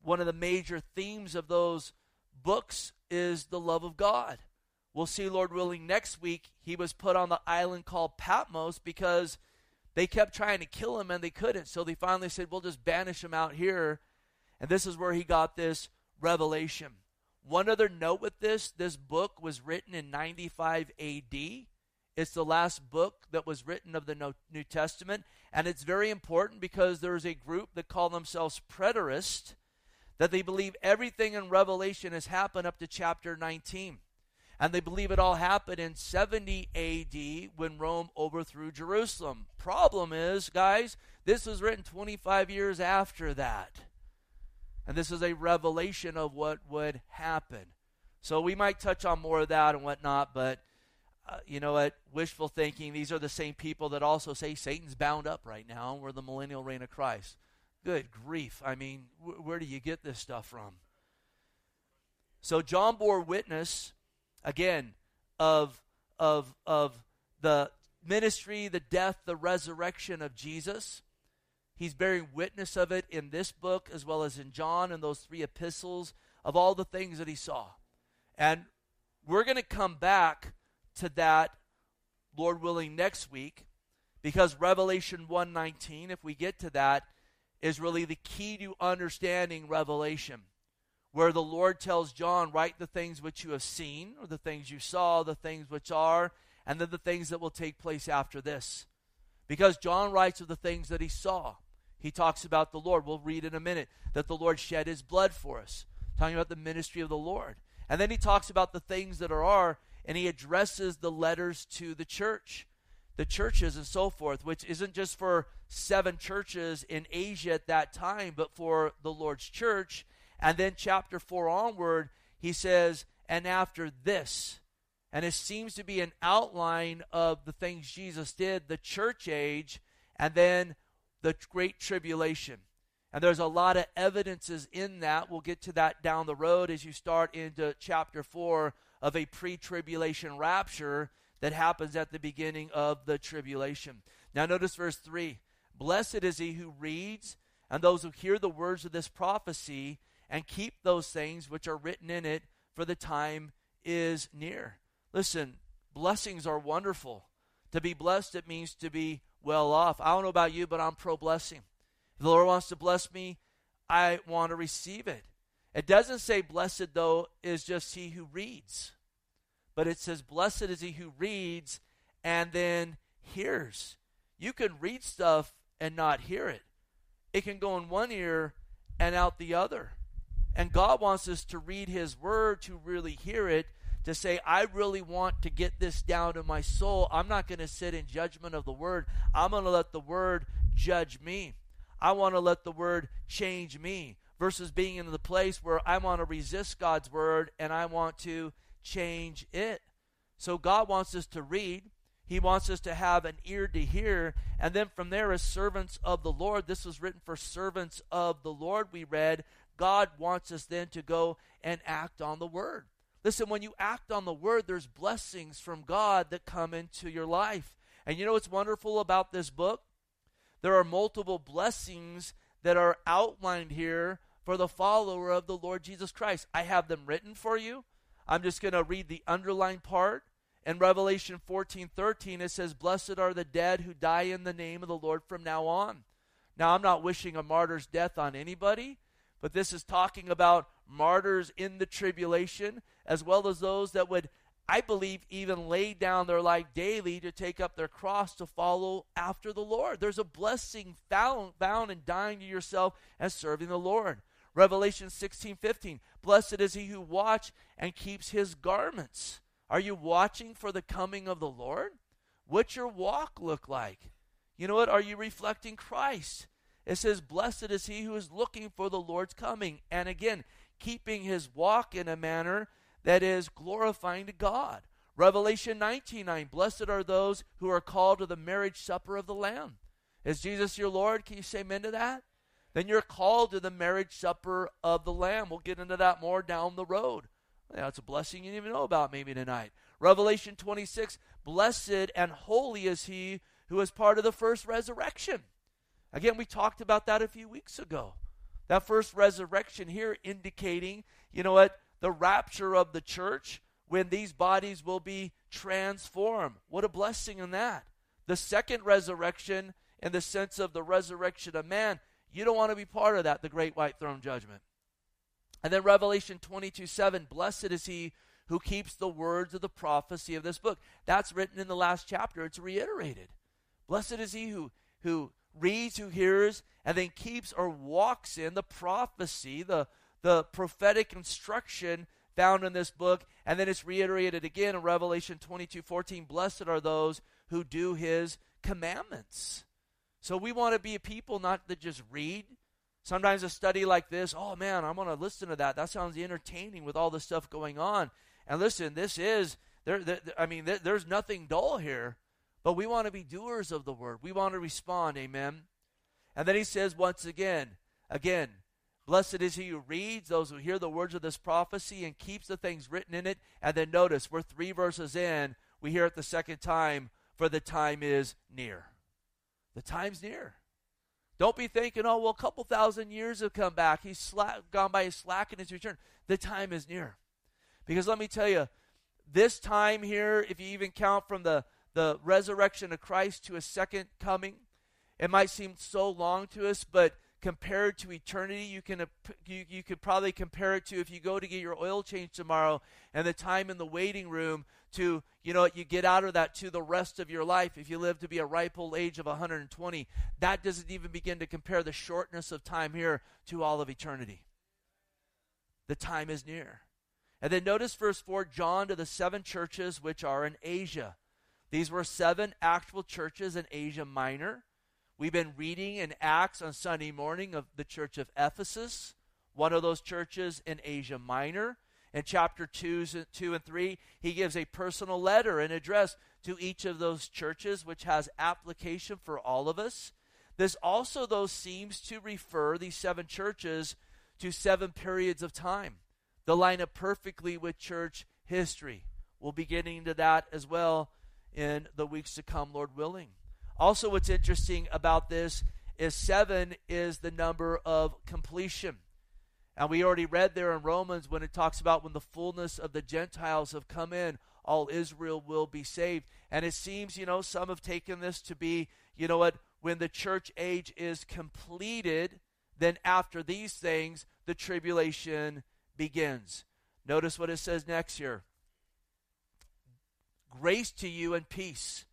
one of the major themes of those books is the love of God. We'll see, Lord willing, next week. He was put on the island called Patmos because they kept trying to kill him and they couldn't. So they finally said, We'll just banish him out here. And this is where he got this revelation. One other note with this this book was written in 95 AD. It's the last book that was written of the New Testament. And it's very important because there's a group that call themselves preterists that they believe everything in Revelation has happened up to chapter 19. And they believe it all happened in 70 AD when Rome overthrew Jerusalem. Problem is, guys, this was written 25 years after that. And this is a revelation of what would happen. So we might touch on more of that and whatnot, but uh, you know what? Wishful thinking, these are the same people that also say Satan's bound up right now and we're the millennial reign of Christ. Good grief. I mean, wh- where do you get this stuff from? So John bore witness again of of of the ministry, the death, the resurrection of Jesus. He's bearing witness of it in this book as well as in John and those three epistles of all the things that he saw. And we're going to come back to that Lord willing next week because Revelation 119 if we get to that is really the key to understanding revelation where the Lord tells John, Write the things which you have seen, or the things you saw, the things which are, and then the things that will take place after this. Because John writes of the things that he saw. he talks about the Lord. We'll read in a minute that the Lord shed his blood for us, talking about the ministry of the Lord. And then he talks about the things that are, are and he addresses the letters to the church, the churches and so forth, which isn't just for seven churches in Asia at that time, but for the Lord's church. And then chapter 4 onward, he says, and after this, and it seems to be an outline of the things Jesus did, the church age, and then the great tribulation. And there's a lot of evidences in that. We'll get to that down the road as you start into chapter 4 of a pre tribulation rapture that happens at the beginning of the tribulation. Now, notice verse 3 Blessed is he who reads, and those who hear the words of this prophecy, and keep those things which are written in it, for the time is near. Listen, blessings are wonderful. To be blessed, it means to be well off. I don't know about you, but I'm pro blessing. If the Lord wants to bless me, I want to receive it. It doesn't say blessed, though, is just he who reads, but it says blessed is he who reads and then hears. You can read stuff and not hear it, it can go in one ear and out the other. And God wants us to read his word to really hear it to say, I really want to get this down in my soul. I'm not going to sit in judgment of the word. I'm going to let the word judge me. I want to let the word change me versus being in the place where I want to resist God's word and I want to change it. So God wants us to read. He wants us to have an ear to hear. And then from there, as servants of the Lord, this was written for servants of the Lord, we read. God wants us then to go and act on the word. Listen, when you act on the word, there's blessings from God that come into your life. And you know what's wonderful about this book? There are multiple blessings that are outlined here for the follower of the Lord Jesus Christ. I have them written for you. I'm just going to read the underlined part. In Revelation 14 13, it says, Blessed are the dead who die in the name of the Lord from now on. Now, I'm not wishing a martyr's death on anybody, but this is talking about martyrs in the tribulation, as well as those that would, I believe, even lay down their life daily to take up their cross to follow after the Lord. There's a blessing found, found in dying to yourself and serving the Lord. Revelation 16 15. Blessed is he who watch and keeps his garments. Are you watching for the coming of the Lord? What's your walk look like? You know what? Are you reflecting Christ? It says, Blessed is he who is looking for the Lord's coming. And again, keeping his walk in a manner that is glorifying to God. Revelation 19 9. Blessed are those who are called to the marriage supper of the Lamb. Is Jesus your Lord? Can you say amen to that? then you're called to the marriage supper of the Lamb. We'll get into that more down the road. That's a blessing you didn't even know about maybe tonight. Revelation 26 Blessed and holy is he who is part of the first resurrection. Again, we talked about that a few weeks ago. That first resurrection here indicating, you know what, the rapture of the church when these bodies will be transformed. What a blessing in that. The second resurrection, in the sense of the resurrection of man, you don't want to be part of that, the great white throne judgment. And then Revelation 22 7, blessed is he who keeps the words of the prophecy of this book. That's written in the last chapter. It's reiterated. Blessed is he who, who reads, who hears, and then keeps or walks in the prophecy, the, the prophetic instruction found in this book. And then it's reiterated again in Revelation 22 14. Blessed are those who do his commandments. So we want to be a people not that just read. Sometimes a study like this, oh man, I'm going to listen to that. That sounds entertaining with all the stuff going on. And listen, this is there. there I mean, there, there's nothing dull here, but we want to be doers of the word. We want to respond. Amen. And then he says once again, again, blessed is he who reads, those who hear the words of this prophecy and keeps the things written in it. And then notice, we're three verses in, we hear it the second time, for the time is near. The time's near. Don't be thinking, oh, well, a couple thousand years have come back. He's sla- gone by his slack in his return. The time is near. Because let me tell you, this time here, if you even count from the, the resurrection of Christ to a second coming, it might seem so long to us, but compared to eternity, you can uh, you, you could probably compare it to if you go to get your oil change tomorrow and the time in the waiting room to you know you get out of that to the rest of your life. If you live to be a ripe old age of 120 that doesn't even begin to compare the shortness of time here to all of eternity. The time is near. And then notice verse 4 John to the seven churches which are in Asia these were seven actual churches in Asia Minor we've been reading in Acts on Sunday morning of the church of Ephesus one of those churches in Asia Minor in chapter 2, 2 and 3, he gives a personal letter and address to each of those churches, which has application for all of us. This also, though, seems to refer these seven churches to seven periods of time. They line up perfectly with church history. We'll be getting into that as well in the weeks to come, Lord willing. Also, what's interesting about this is seven is the number of completion. And we already read there in Romans when it talks about when the fullness of the Gentiles have come in, all Israel will be saved. And it seems, you know, some have taken this to be, you know what, when the church age is completed, then after these things, the tribulation begins. Notice what it says next here Grace to you and peace.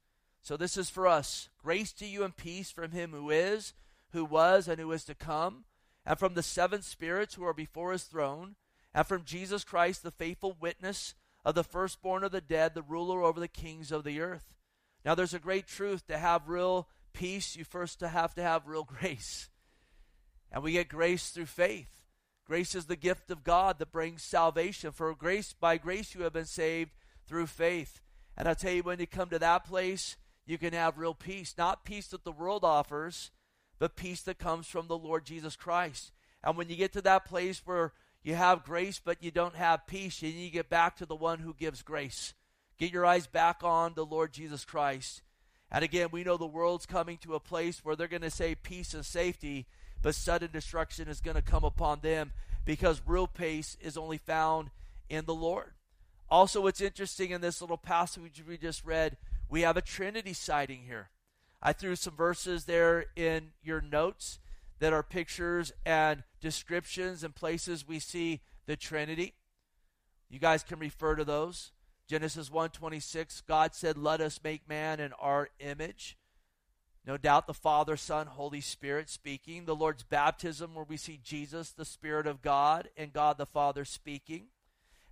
So this is for us. Grace to you and peace from him who is, who was, and who is to come and from the seven spirits who are before his throne, and from Jesus Christ, the faithful witness of the firstborn of the dead, the ruler over the kings of the earth. Now, there's a great truth to have real peace, you first have to have real grace. And we get grace through faith. Grace is the gift of God that brings salvation. For grace, by grace, you have been saved through faith. And I'll tell you, when you come to that place, you can have real peace. Not peace that the world offers, but peace that comes from the Lord Jesus Christ. And when you get to that place where you have grace but you don't have peace, you need to get back to the one who gives grace. Get your eyes back on the Lord Jesus Christ. And again, we know the world's coming to a place where they're going to say peace and safety, but sudden destruction is going to come upon them because real peace is only found in the Lord. Also, what's interesting in this little passage we just read, we have a Trinity sighting here. I threw some verses there in your notes that are pictures and descriptions and places we see the Trinity. You guys can refer to those. Genesis 1:26 God said, "Let us make man in our image." No doubt the Father, Son, Holy Spirit speaking. The Lord's baptism where we see Jesus, the Spirit of God, and God the Father speaking.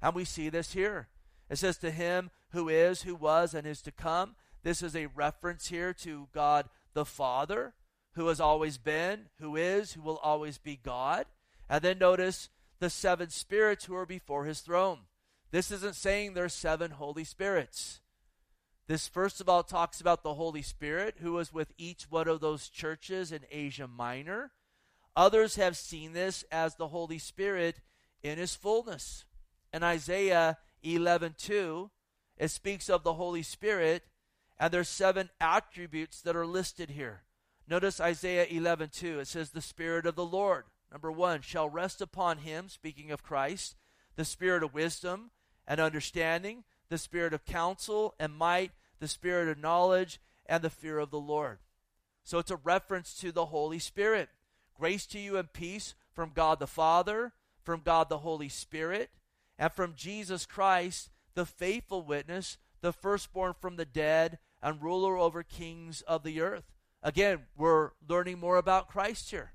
And we see this here. It says to him who is, who was, and is to come. This is a reference here to God the Father, who has always been, who is, who will always be God. And then notice the seven spirits who are before his throne. This isn't saying there's seven Holy Spirits. This, first of all, talks about the Holy Spirit who was with each one of those churches in Asia Minor. Others have seen this as the Holy Spirit in his fullness. In Isaiah 11:2, it speaks of the Holy Spirit and there's seven attributes that are listed here. Notice Isaiah 11:2. It says, The Spirit of the Lord, number one, shall rest upon him, speaking of Christ, the Spirit of wisdom and understanding, the Spirit of counsel and might, the Spirit of knowledge, and the fear of the Lord. So it's a reference to the Holy Spirit. Grace to you and peace from God the Father, from God the Holy Spirit, and from Jesus Christ, the faithful witness, the firstborn from the dead and ruler over kings of the earth. Again, we're learning more about Christ here.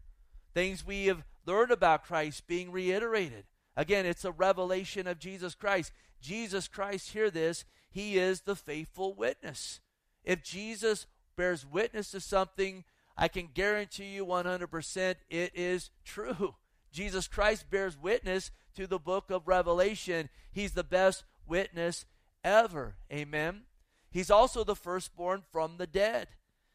Things we have learned about Christ being reiterated. Again, it's a revelation of Jesus Christ. Jesus Christ, hear this, he is the faithful witness. If Jesus bears witness to something, I can guarantee you 100% it is true. Jesus Christ bears witness to the book of Revelation. He's the best witness ever. Amen. He's also the firstborn from the dead.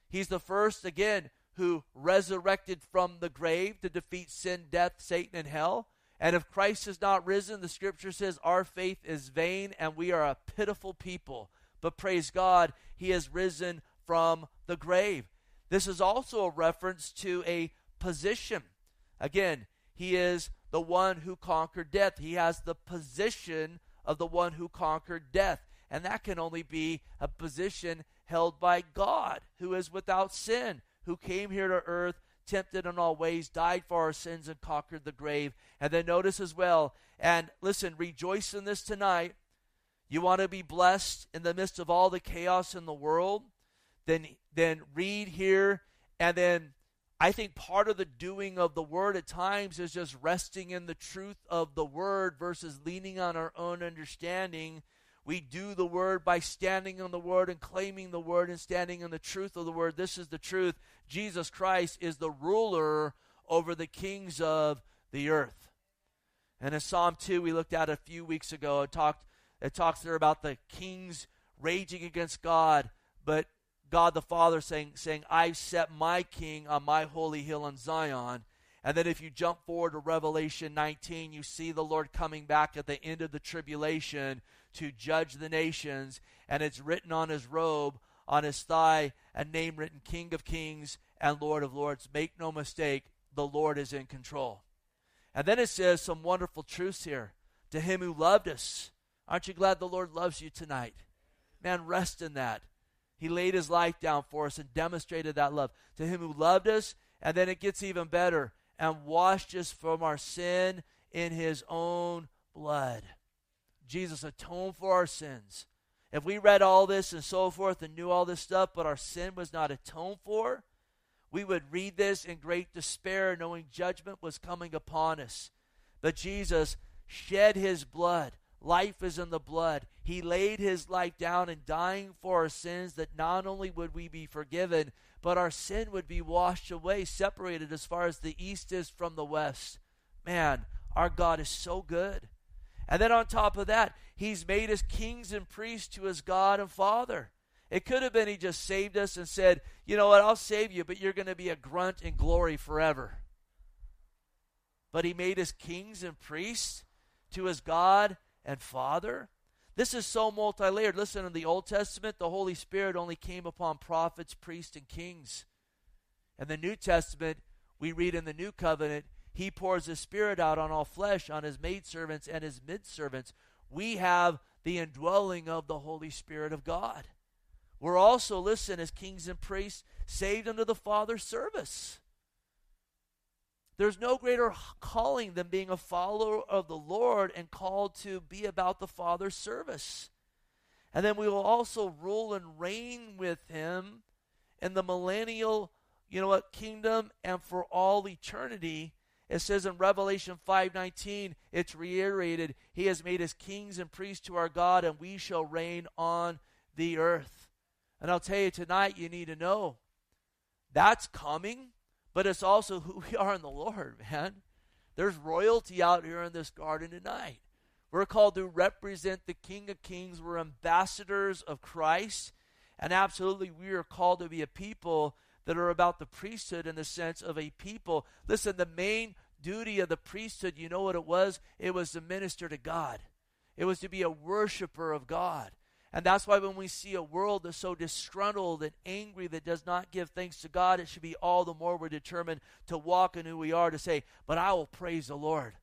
He's the first, again, who resurrected from the grave to defeat sin, death, Satan, and hell. And if Christ has not risen, the scripture says our faith is vain and we are a pitiful people. But praise God, he has risen from the grave. This is also a reference to a position. Again, he is the one who conquered death. He has the position of the one who conquered death. And that can only be a position held by God, who is without sin, who came here to earth tempted in all ways, died for our sins, and conquered the grave. And then notice as well, and listen, rejoice in this tonight. You want to be blessed in the midst of all the chaos in the world? Then, then read here, and then I think part of the doing of the word at times is just resting in the truth of the word versus leaning on our own understanding. We do the word by standing on the word and claiming the word and standing in the truth of the word. This is the truth. Jesus Christ is the ruler over the kings of the earth. And in Psalm 2, we looked at a few weeks ago, it talked it talks there about the kings raging against God, but God the Father saying, saying, I've set my king on my holy hill in Zion. And then if you jump forward to Revelation 19, you see the Lord coming back at the end of the tribulation to judge the nations. And it's written on his robe, on his thigh, a name written King of Kings and Lord of Lords. Make no mistake, the Lord is in control. And then it says some wonderful truths here. To him who loved us. Aren't you glad the Lord loves you tonight? Man, rest in that. He laid his life down for us and demonstrated that love. To him who loved us, and then it gets even better, and washed us from our sin in his own blood. Jesus atoned for our sins. If we read all this and so forth and knew all this stuff, but our sin was not atoned for, we would read this in great despair, knowing judgment was coming upon us. But Jesus shed his blood Life is in the blood. He laid his life down in dying for our sins that not only would we be forgiven, but our sin would be washed away, separated as far as the east is from the west. Man, our God is so good. And then on top of that, he's made us kings and priests to his God and Father. It could have been he just saved us and said, you know what, I'll save you, but you're going to be a grunt in glory forever. But he made us kings and priests to his God and Father. This is so multi layered. Listen, in the Old Testament, the Holy Spirit only came upon prophets, priests, and kings. In the New Testament, we read in the New Covenant, He pours His Spirit out on all flesh, on His maidservants and His midservants. We have the indwelling of the Holy Spirit of God. We're also, listen, as kings and priests, saved unto the Father's service. There's no greater calling than being a follower of the Lord and called to be about the Father's service. And then we will also rule and reign with him in the millennial, you know what, kingdom and for all eternity. It says in Revelation 5:19, it's reiterated, he has made us kings and priests to our God and we shall reign on the earth. And I'll tell you tonight you need to know that's coming but it's also who we are in the Lord, man. There's royalty out here in this garden tonight. We're called to represent the King of Kings. We're ambassadors of Christ. And absolutely, we are called to be a people that are about the priesthood in the sense of a people. Listen, the main duty of the priesthood, you know what it was? It was to minister to God, it was to be a worshiper of God. And that's why when we see a world that's so disgruntled and angry that does not give thanks to God, it should be all the more we're determined to walk in who we are to say, But I will praise the Lord.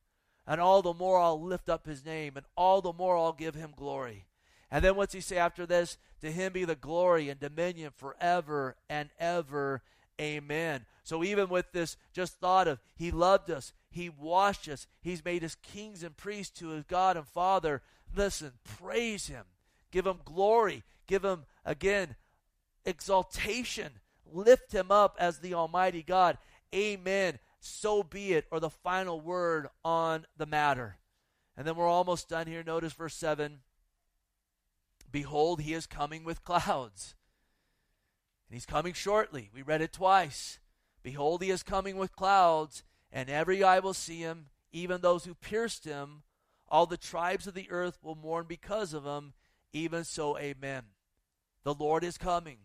And all the more I'll lift up his name, and all the more I'll give him glory. And then what's he say after this? To him be the glory and dominion forever and ever. Amen. So even with this just thought of he loved us, he washed us, he's made us kings and priests to his God and Father, listen, praise him Give him glory. Give him, again, exaltation. Lift him up as the Almighty God. Amen. So be it, or the final word on the matter. And then we're almost done here. Notice verse 7 Behold, he is coming with clouds. And he's coming shortly. We read it twice. Behold, he is coming with clouds, and every eye will see him, even those who pierced him. All the tribes of the earth will mourn because of him. Even so, amen. The Lord is coming.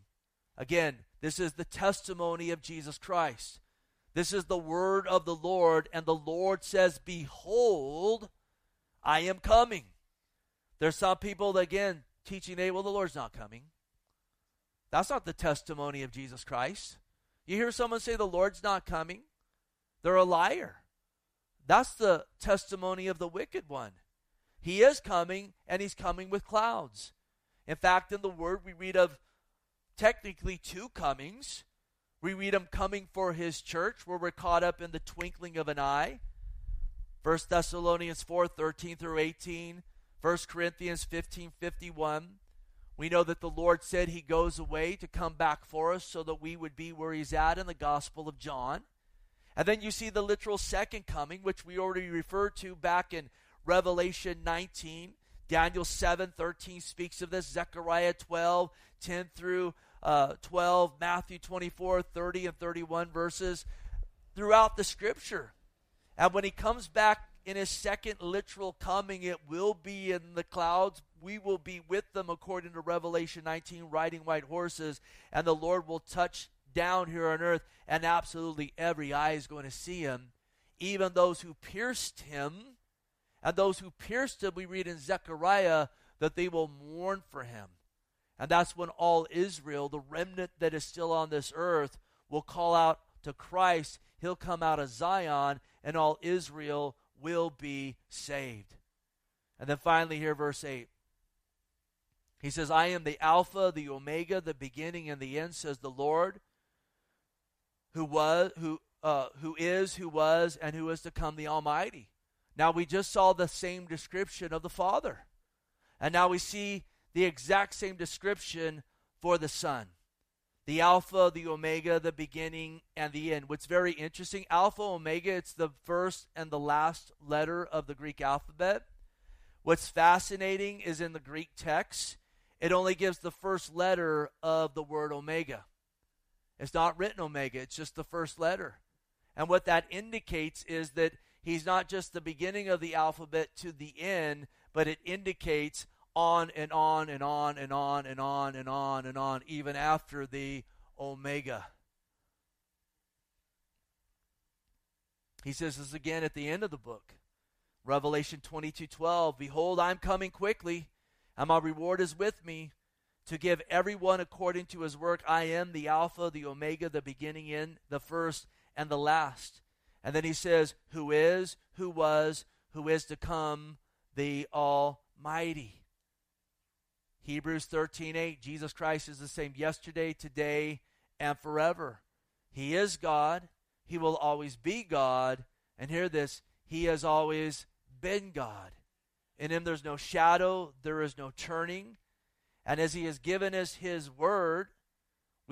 Again, this is the testimony of Jesus Christ. This is the word of the Lord, and the Lord says, Behold, I am coming. There's some people, again, teaching, hey, well, the Lord's not coming. That's not the testimony of Jesus Christ. You hear someone say the Lord's not coming, they're a liar. That's the testimony of the wicked one. He is coming, and he's coming with clouds. In fact, in the Word, we read of technically two comings. We read him coming for his church, where we're caught up in the twinkling of an eye. 1 Thessalonians 4 13 through 18, 1 Corinthians 15 51. We know that the Lord said he goes away to come back for us so that we would be where he's at in the Gospel of John. And then you see the literal second coming, which we already referred to back in Revelation 19. Daniel 7 13 speaks of this. Zechariah 12 10 through uh, 12, Matthew 24 30 and 31 verses throughout the scripture. And when he comes back in his second literal coming, it will be in the clouds. We will be with them, according to Revelation 19, riding white horses, and the Lord will touch down here on earth, and absolutely every eye is going to see him, even those who pierced him. And those who pierced him, we read in Zechariah that they will mourn for him. And that's when all Israel, the remnant that is still on this earth, will call out to Christ. He'll come out of Zion, and all Israel will be saved. And then finally, here, verse 8. He says, I am the Alpha, the Omega, the beginning and the end, says the Lord, who was, who, uh, who is, who was, and who is to come, the Almighty. Now we just saw the same description of the Father. And now we see the exact same description for the Son the Alpha, the Omega, the beginning, and the end. What's very interesting, Alpha, Omega, it's the first and the last letter of the Greek alphabet. What's fascinating is in the Greek text, it only gives the first letter of the word Omega. It's not written Omega, it's just the first letter. And what that indicates is that he's not just the beginning of the alphabet to the end, but it indicates on and on and on and on and on and on and on, even after the Omega. He says this again at the end of the book. Revelation 22 12. Behold, I'm coming quickly, and my reward is with me to give everyone according to his work. I am the Alpha, the Omega, the beginning in, the first, and the last. And then he says, Who is, who was, who is to come, the Almighty. Hebrews 13:8 Jesus Christ is the same yesterday, today, and forever. He is God. He will always be God. And hear this, he has always been God. In him there's no shadow, there is no turning. And as he has given us his word,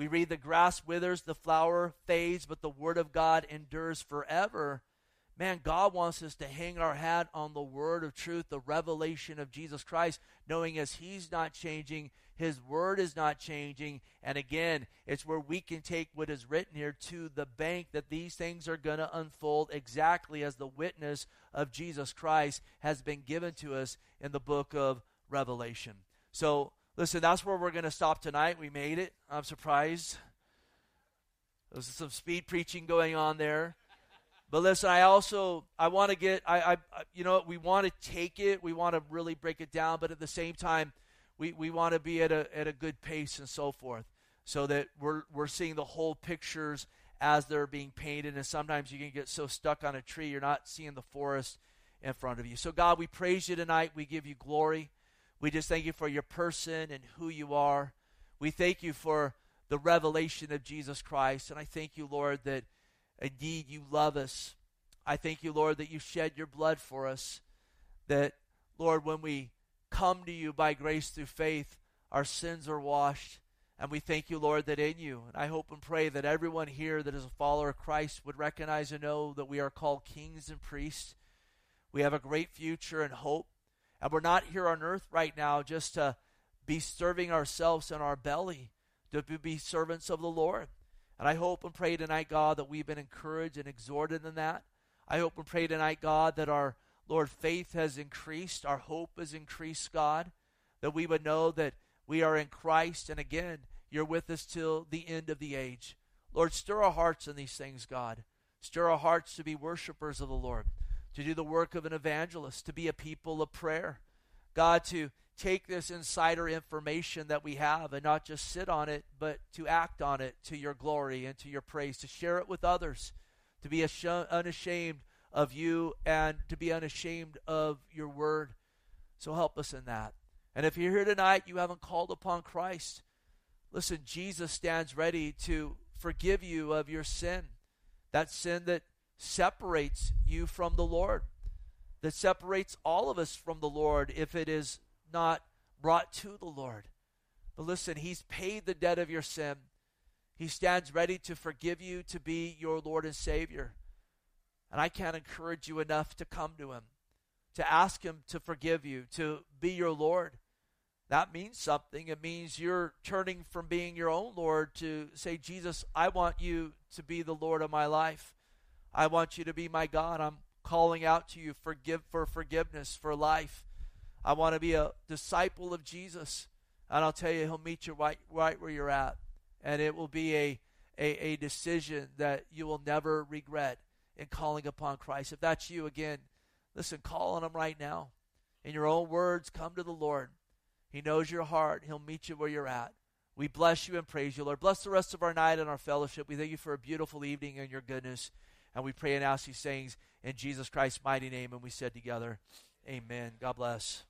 we read the grass withers, the flower fades, but the word of God endures forever. Man, God wants us to hang our hat on the word of truth, the revelation of Jesus Christ, knowing as He's not changing, His word is not changing. And again, it's where we can take what is written here to the bank that these things are going to unfold exactly as the witness of Jesus Christ has been given to us in the book of Revelation. So, listen, that's where we're going to stop tonight. We made it. I'm surprised. There's some speed preaching going on there. But listen, I also I want to get I, I you know we want to take it, we want to really break it down, but at the same time, we, we want to be at a at a good pace and so forth, so that we're we're seeing the whole pictures as they're being painted. And sometimes you can get so stuck on a tree, you're not seeing the forest in front of you. So God, we praise you tonight. We give you glory. We just thank you for your person and who you are. We thank you for the revelation of Jesus Christ, and I thank you, Lord, that Indeed, you love us. I thank you, Lord, that you shed your blood for us. That, Lord, when we come to you by grace through faith, our sins are washed. And we thank you, Lord, that in you, and I hope and pray that everyone here that is a follower of Christ would recognize and know that we are called kings and priests. We have a great future and hope. And we're not here on earth right now just to be serving ourselves in our belly, to be servants of the Lord. And I hope and pray tonight, God, that we've been encouraged and exhorted in that. I hope and pray tonight, God, that our, Lord, faith has increased, our hope has increased, God, that we would know that we are in Christ, and again, you're with us till the end of the age. Lord, stir our hearts in these things, God. Stir our hearts to be worshipers of the Lord, to do the work of an evangelist, to be a people of prayer. God, to take this insider information that we have and not just sit on it, but to act on it to your glory and to your praise, to share it with others, to be unashamed of you and to be unashamed of your word. So help us in that. And if you're here tonight, you haven't called upon Christ, listen, Jesus stands ready to forgive you of your sin. That sin that separates you from the Lord, that separates all of us from the Lord if it is not brought to the Lord. But listen, He's paid the debt of your sin. He stands ready to forgive you, to be your Lord and Savior. And I can't encourage you enough to come to Him, to ask Him to forgive you, to be your Lord. That means something. It means you're turning from being your own Lord to say, Jesus, I want you to be the Lord of my life. I want you to be my God. I'm calling out to you forgive for forgiveness, for life. I want to be a disciple of Jesus. And I'll tell you, he'll meet you right, right where you're at. And it will be a, a, a decision that you will never regret in calling upon Christ. If that's you, again, listen, call on him right now. In your own words, come to the Lord. He knows your heart. He'll meet you where you're at. We bless you and praise you, Lord. Bless the rest of our night and our fellowship. We thank you for a beautiful evening and your goodness. And we pray and ask these things in Jesus Christ's mighty name. And we said together, Amen. God bless.